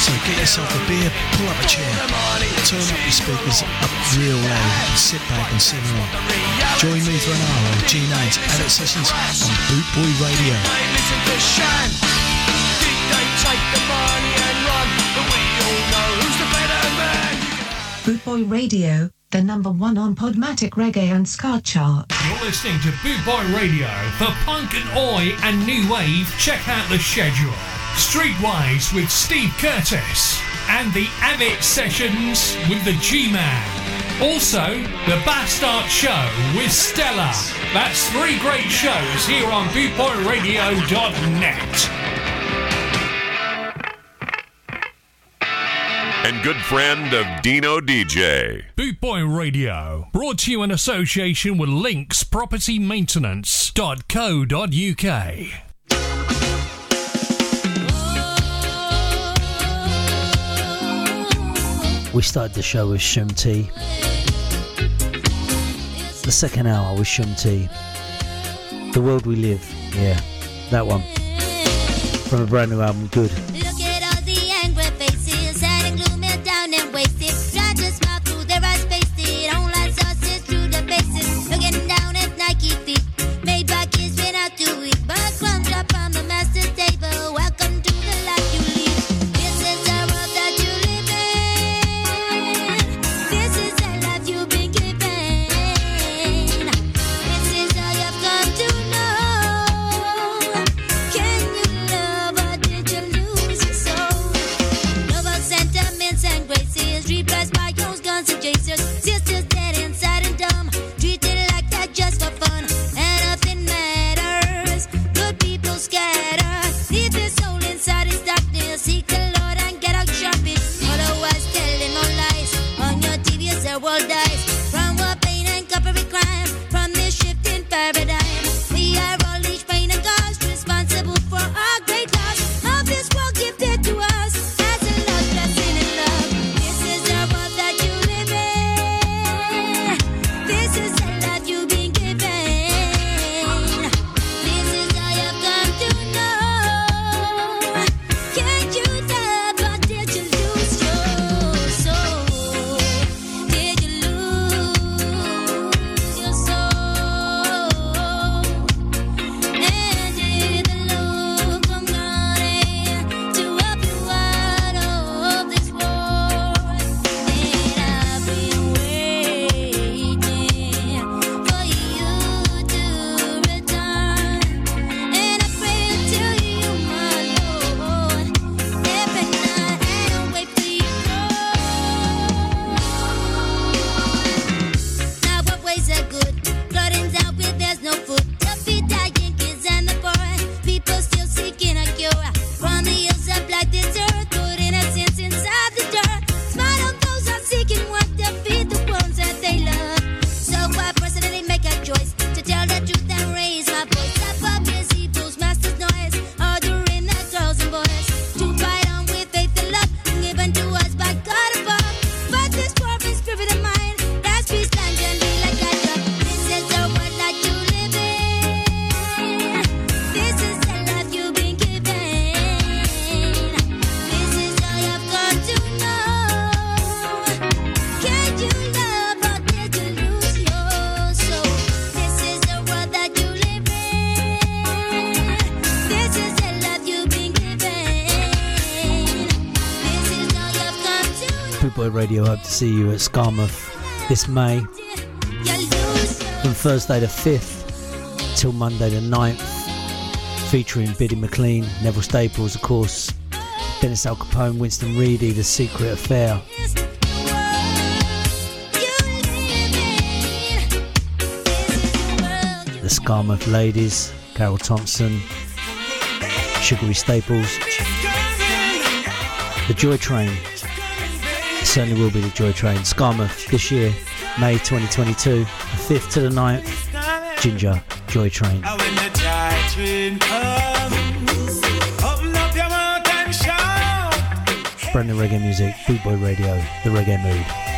So get yourself a beer, pull up a chair, turn up your speakers up real loud, and sit back and sing along. Join me for an hour on G-Man's Edit Sessions on Boot Boy Radio. Man. Bootboy Radio, the number one on Podomatic Reggae and Ska chart. You're listening to Boot Boy Radio. For punk and oi and new wave, check out the schedule. Streetwise with Steve Curtis and the Abbott Sessions with the G-Man. Also, the Bastard Show with Stella. That's three great shows here on bootboyradio.net. and good friend of Dino DJ. Bootboy Radio, brought to you in association with Links Property Maintenance.co.uk. We started the show with Shum T. The second hour with Shum T. The World We Live, yeah, that one. From a brand new album, Good. see you at Skamouth this May from Thursday the 5th till Monday the 9th, featuring Bitty McLean, Neville Staples, of course, Dennis Alcapone, Winston Reedy, The Secret Affair. The Skamouth Ladies, Carroll Thompson, Sugary Staples, The Joy Train certainly will be the Joy Train. Skamouth this year, May 2022, the 5th to the 9th, Ginger Joy Train. Brandon Reggae Music, Boot Boy Radio, The Reggae Mood.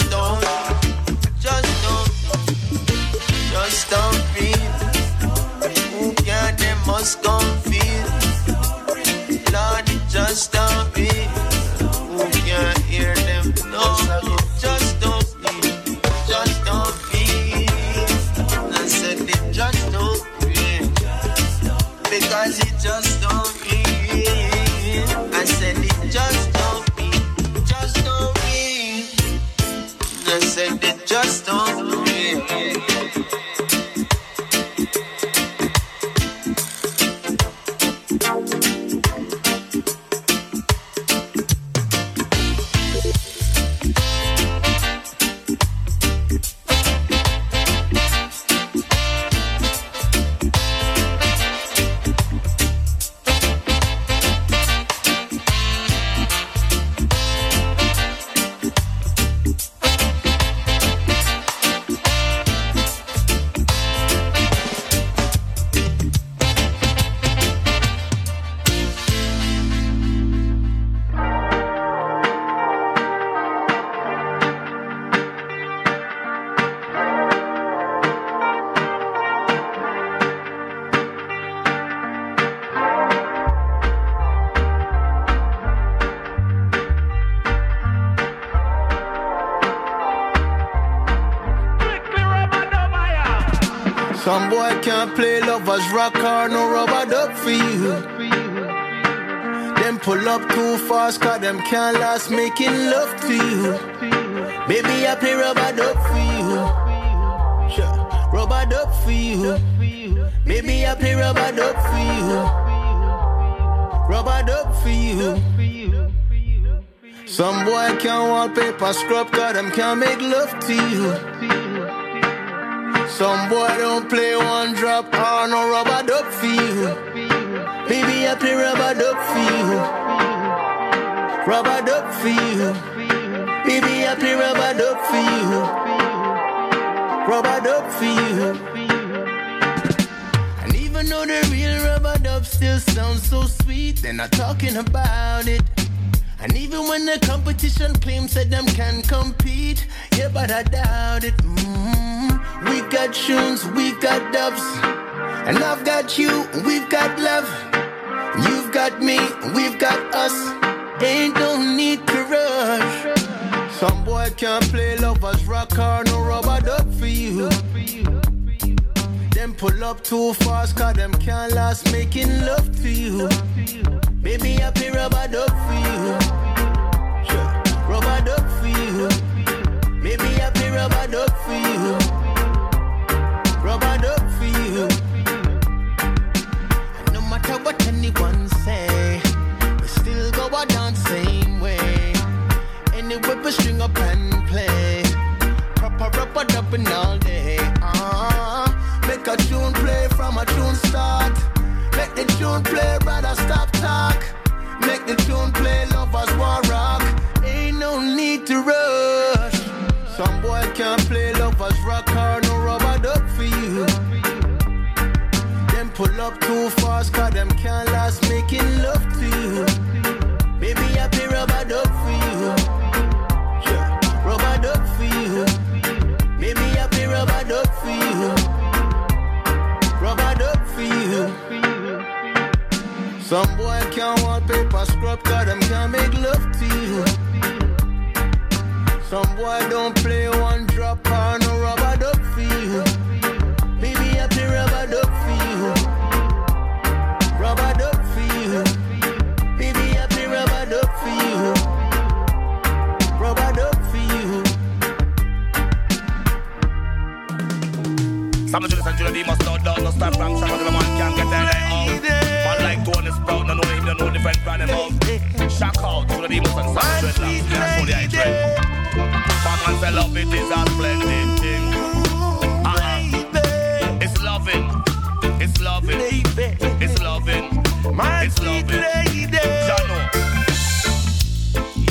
It rock or no rub-a-dub for you. Them pull up too fast, cause them can't last making love to you. Baby, I play rub-a-dub for you. Rub-a-dub for you. Baby, I play rub-a-dub for you. Rub-a-dub for you. Some boy can't wallpaper scrub, cause them can't make love to you. Some boy don't play one drop or no rub-a-dub for you. Baby, I play rub-a-dub for you. Rub-a-dub for you. Baby, I play rub-a-dub for you. Rub-a-dub for you. And even though the real rub-a-dub still sounds so sweet, they're not talking about it. And even when the competition claims that them can compete, yeah, but I doubt it. Got tunes, we've got dubs, and I've got you, we've got love. You've got me, we've got us. Ain't no need to rush. Some boy can't play lovers rock or no rub-a-dub for you. Them pull up too fast, cause them can't last making love to you. Baby, I play rub-a-dub for you. Rub-a-dub for you. Baby, I play rub-a-dub for you. Rub-a-dub for you. And no matter what anyone say, we still go a dance same way. Anyway, we string up and play. Proper rub-a-dubbing all day. Uh, make a tune play from a tune start. Make the tune play, rather stop talk. Make the tune play, lovers want rock. Ain't no need to rush. Some boy can't play lovers rock no rub-a-dub for you. Them pull up too fast, cause them can't last making love to you. Baby, I play rub-a-dub for you. Yeah, rub-a-dub for you. Baby, I play rub-a-dub for you. Rub-a-dub for you. Some boy can't wallpaper scrub, cause them can't make love to you. Some boy don't play one drop or Some of the listen to the demons not down, no stop wrong. Some of the man can't get their out. Man like Tony Sprout, no know him, no know different brand him out. Shock out to the demons and some dreadlocks. That's what they dread. Some man say love it is a splendid thing. Jano.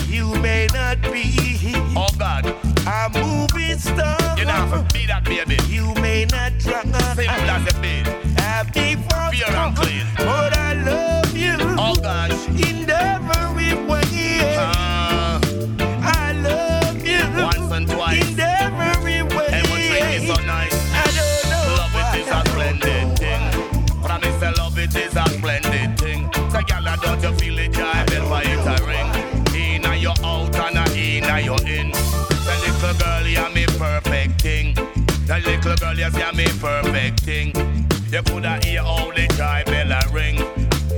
You may not be Oh God. a movie star. You know be that baby. You may not Simple as a bit. have the Pure and clean. but I love you Oh gosh. in you see me perfect thing. You coulda hear how the jive bell a ring.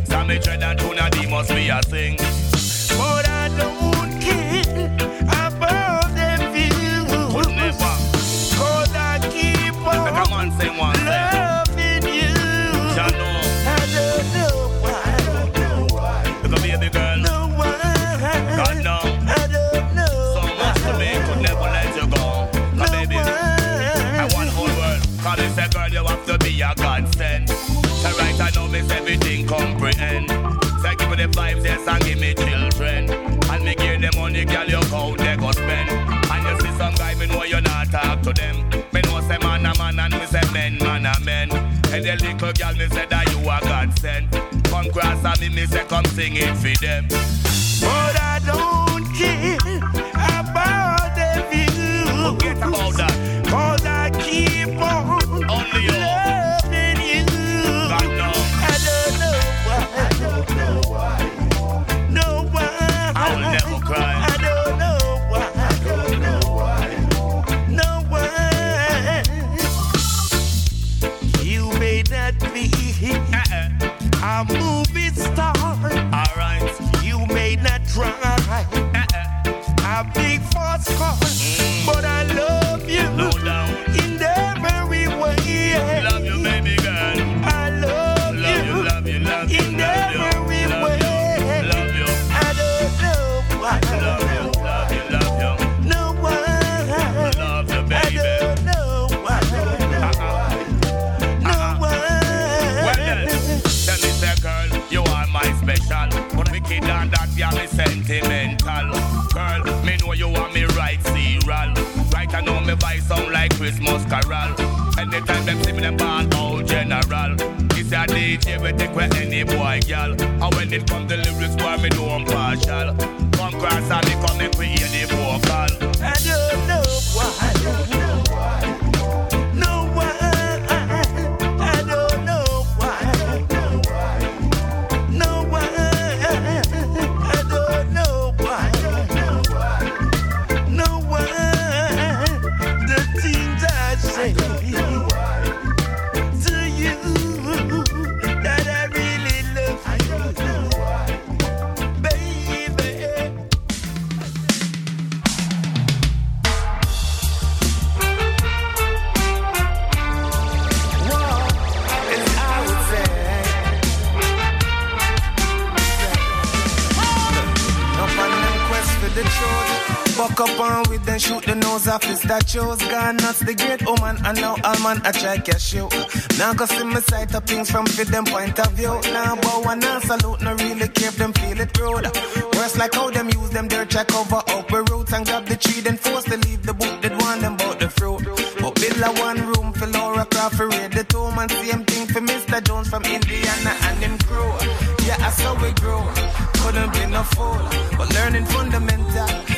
So me dread and tuna, they must be a thing. Them. Me know say man a man and me say men, man a men. And the little girl, me say that you a godsend. Come cross and me, me say come sing it for them. Anytime them see me, them ball out general. It's a DJ, we take where any boy, girl. And when it comes to lyrics, boy, me know I'm partial. Come cross and me come make we hear the vocal. I that shows. God, not the great woman, and now all man I try cash you. Now go see me sight of things from fit them point of view. Now bow and now salute, no really care them feel it rude. Worse like how them use them dirt check over up the roots and grab the tree, then force to leave the book that want them bout the fruit. But build a one room for Lara Croft for raid the two man same thing for Mr. Jones from Indiana and them crew. Yeah, I saw we grow. Couldn't be no fool, but learning fundamental.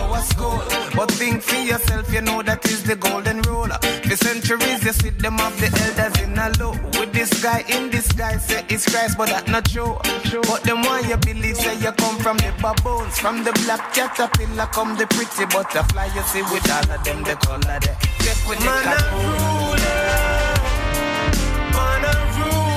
So go to school. But think for yourself, you know that is the golden rule. For centuries, you see them of the elders in a low. With this guy in this guy, say it's Christ, but that not true. But them why you believe, say you come from the baboons. From the black caterpillar come the pretty butterfly. You see with all of them, the color there. Check with the Man a ruler. Man a ruler.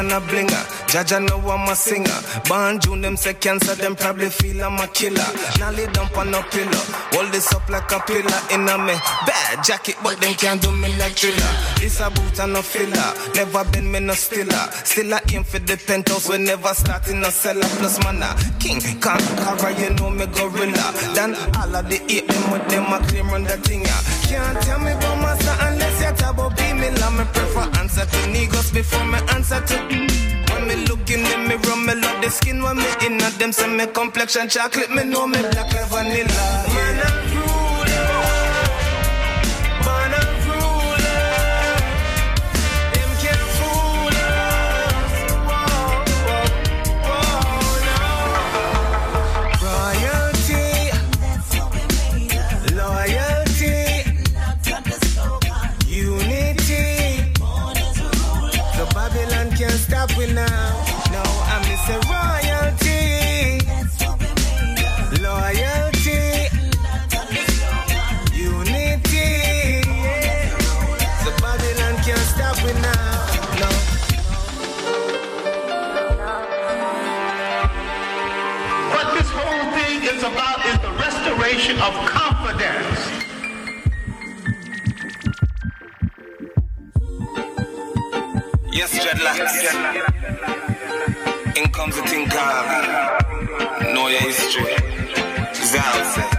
And a blinger. Jaja know I'm a singer. Born June, them say cancer, them probably feel I'm a killer. Now down on a pillow. Hold this up like a pillar in a me bad jacket, but them can't do me like thriller. This a boot and no filler. Never been me no stiller. Still I aim for the penthouse, we never start in a cellar. Plus man a king, conqueror, you know me gorilla. Then all of the eight them with them a claim run the thing. Can't tell me about me. Love me prefer answer to niggas before me answer to. When me look in the mirror, me love the skin when me in at them. Say me complexion chocolate, me know me black like vanilla. Man, Yes, dreadlocks. In comes the called Know your history. Zalze.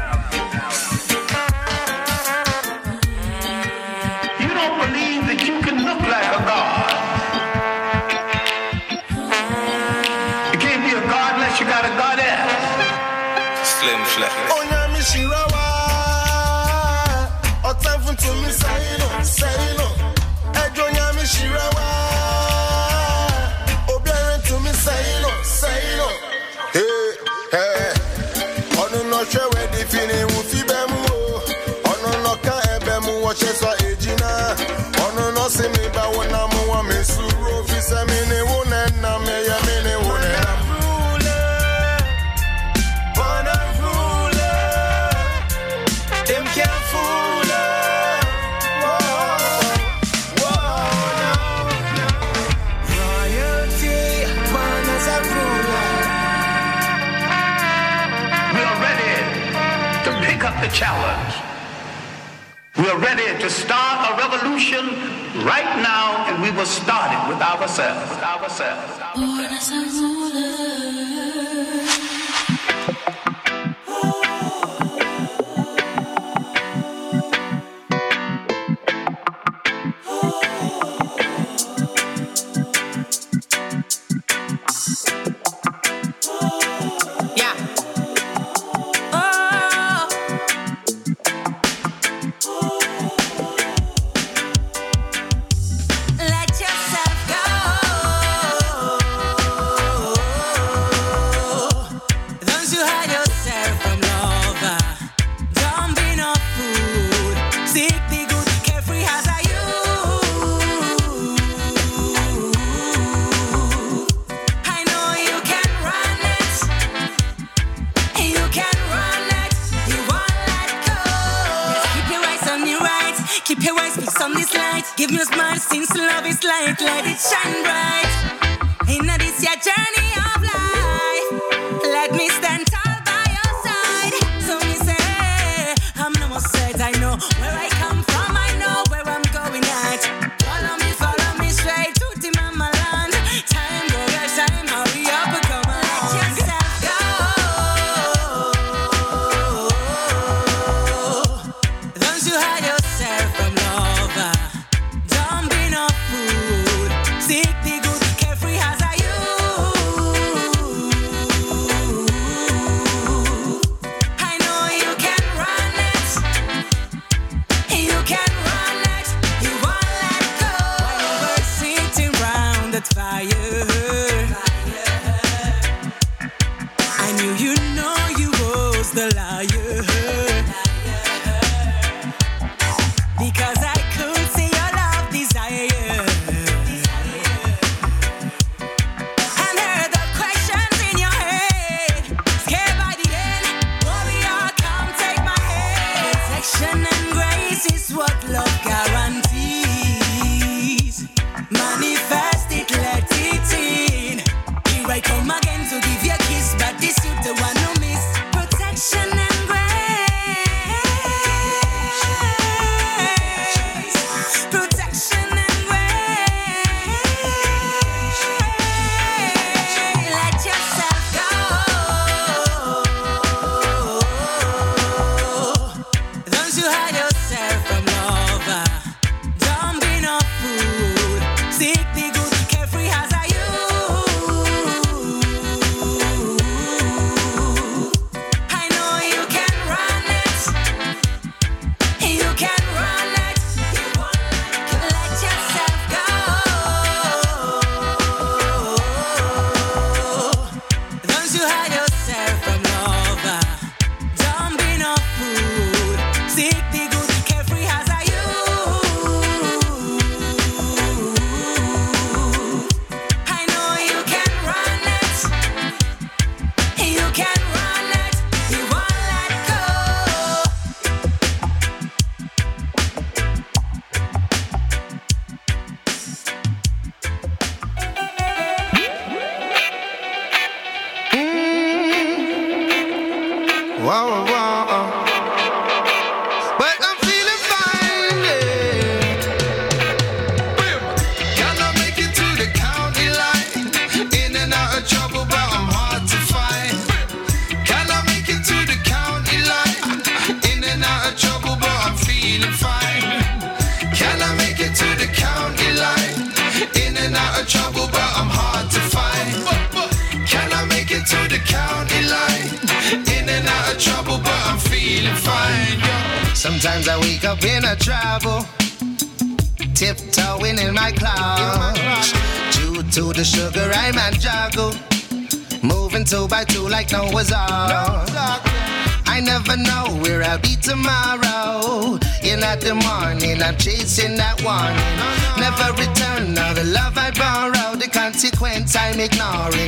Ignoring,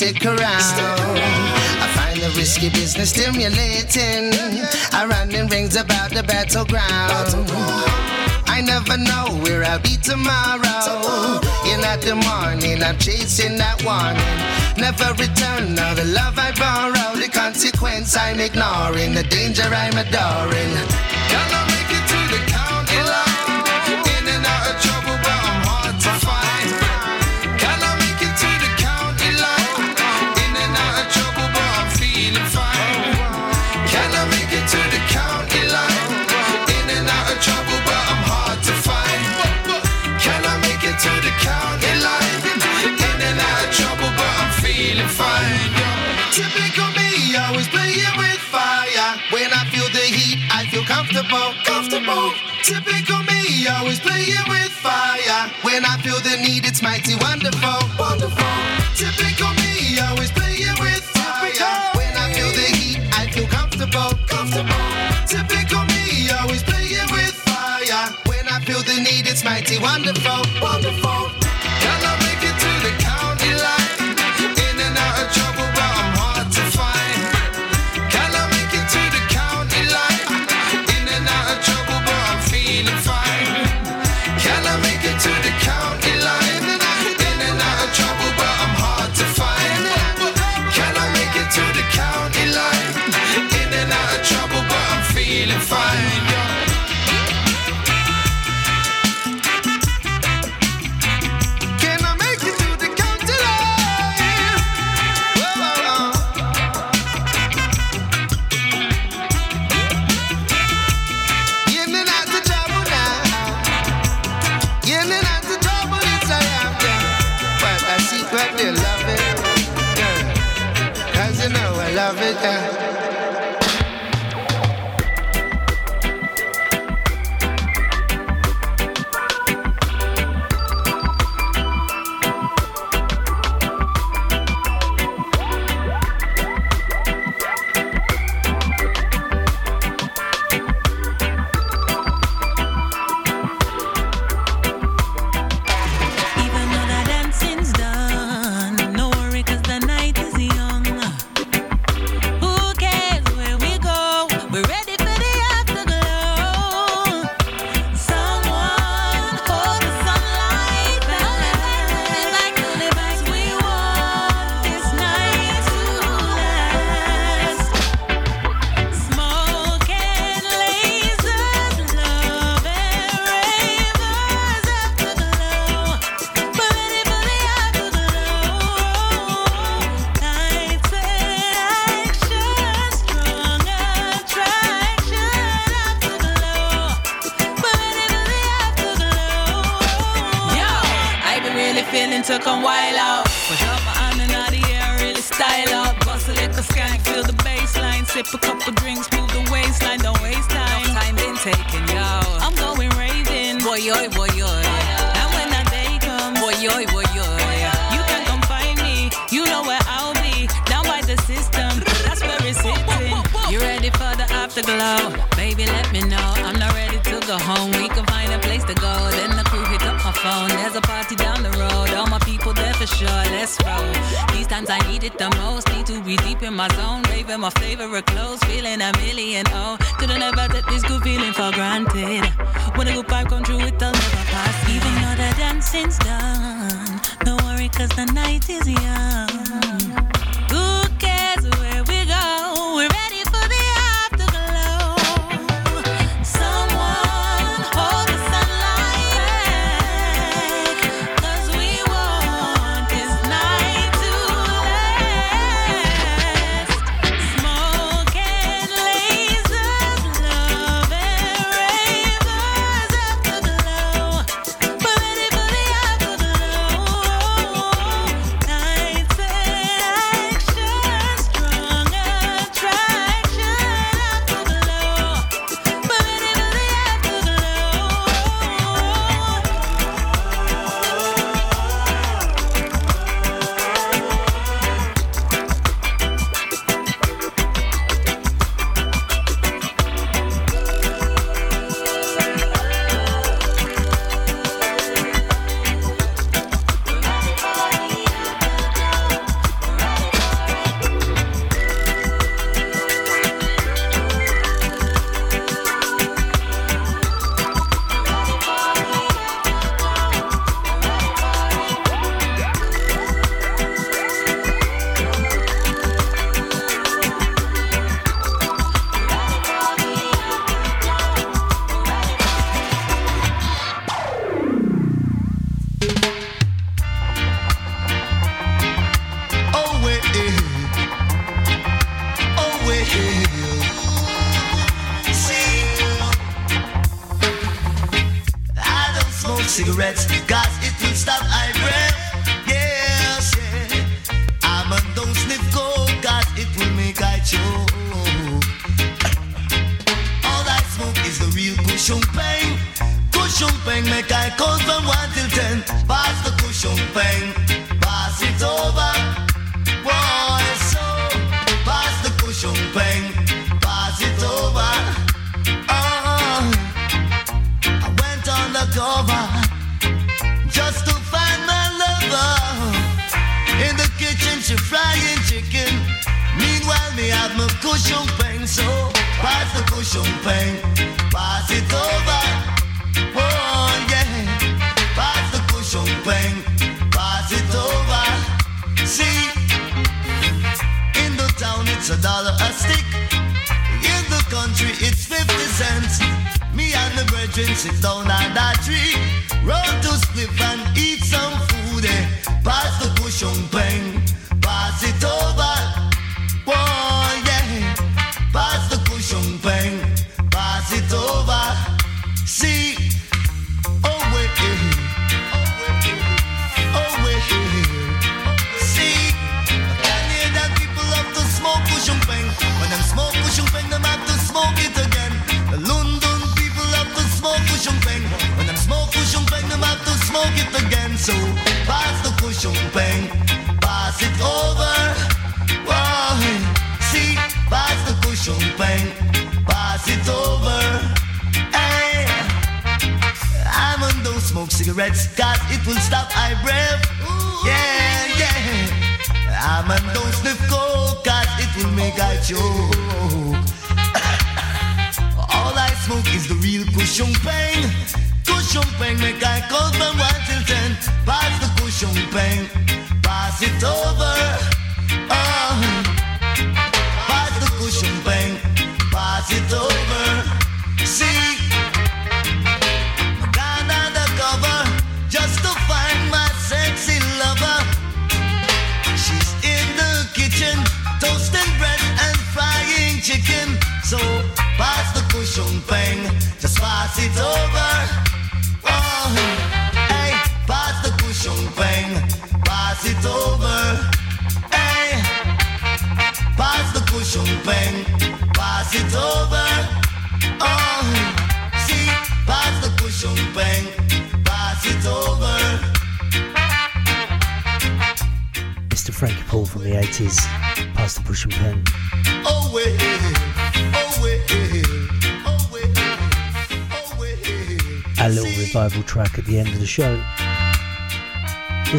stick around. I find the risky business stimulating. I run in rings about the battleground. I never know where I'll be tomorrow. In at the morning, I'm chasing that warning. Never return all the love I borrow, the consequence I'm ignoring, the danger I'm adoring.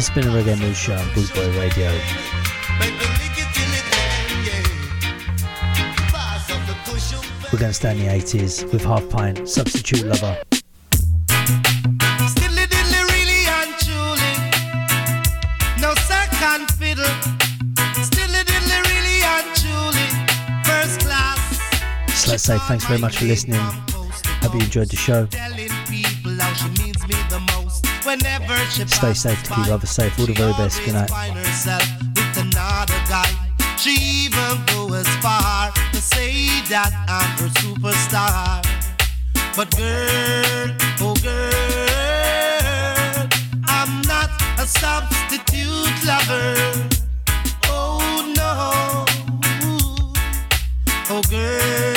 has been a Reggae Mood Show on Bootboy Radio. We're going to stay in the 80s with Half Pint, Substitute Lover. So let's say thanks very much for listening. Hope you enjoyed the show. Stay safe, to keep lovers safe. All the very best. Good night. She even go as far to say that I'm her superstar. But girl, oh girl, I'm not a substitute lover. Oh no, oh girl.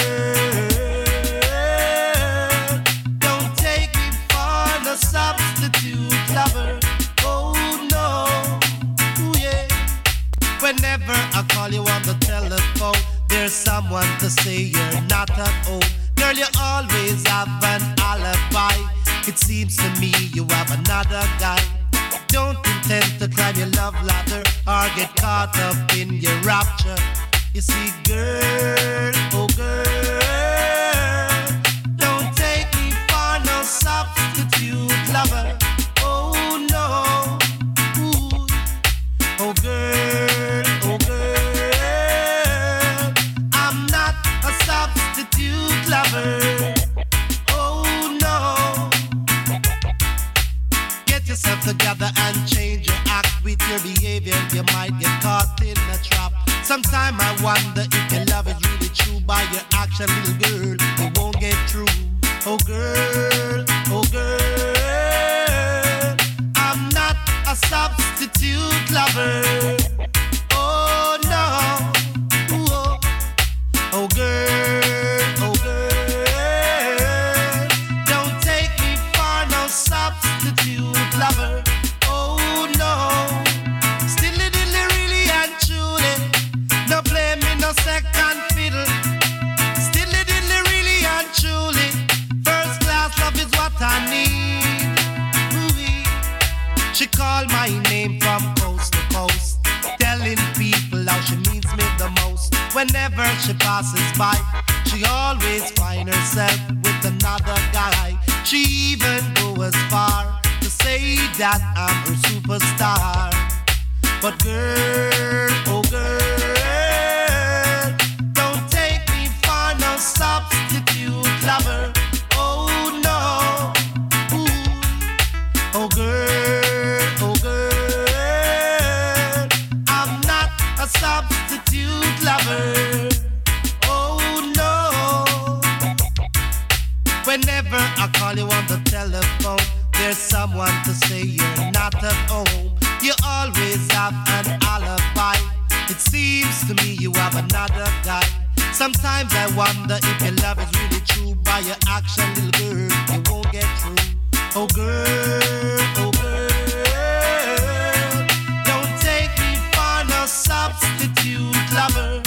want to say you're not at old. Girl, you always have an alibi. It seems to me you have another guy. Don't intend to climb your love ladder or get caught up in your rapture. You see, girl, oh girl, don't take me for no substitute lover. you might get caught in a trap. Sometimes I wonder if your love is really true by your action, little girl. It won't get through. Oh, girl, oh, girl. I'm not a substitute lover. She my name from coast to coast, telling people how she needs me the most. Whenever she passes by, she always find herself with another guy. She even goes as far to say that I'm her superstar. But girl, oh girl, someone to say you're not at home. You always have an alibi. It seems to me you have another guy. Sometimes I wonder if your love is really true. By your action, little girl, you won't get through. Oh girl, oh girl, don't take me for no substitute lover.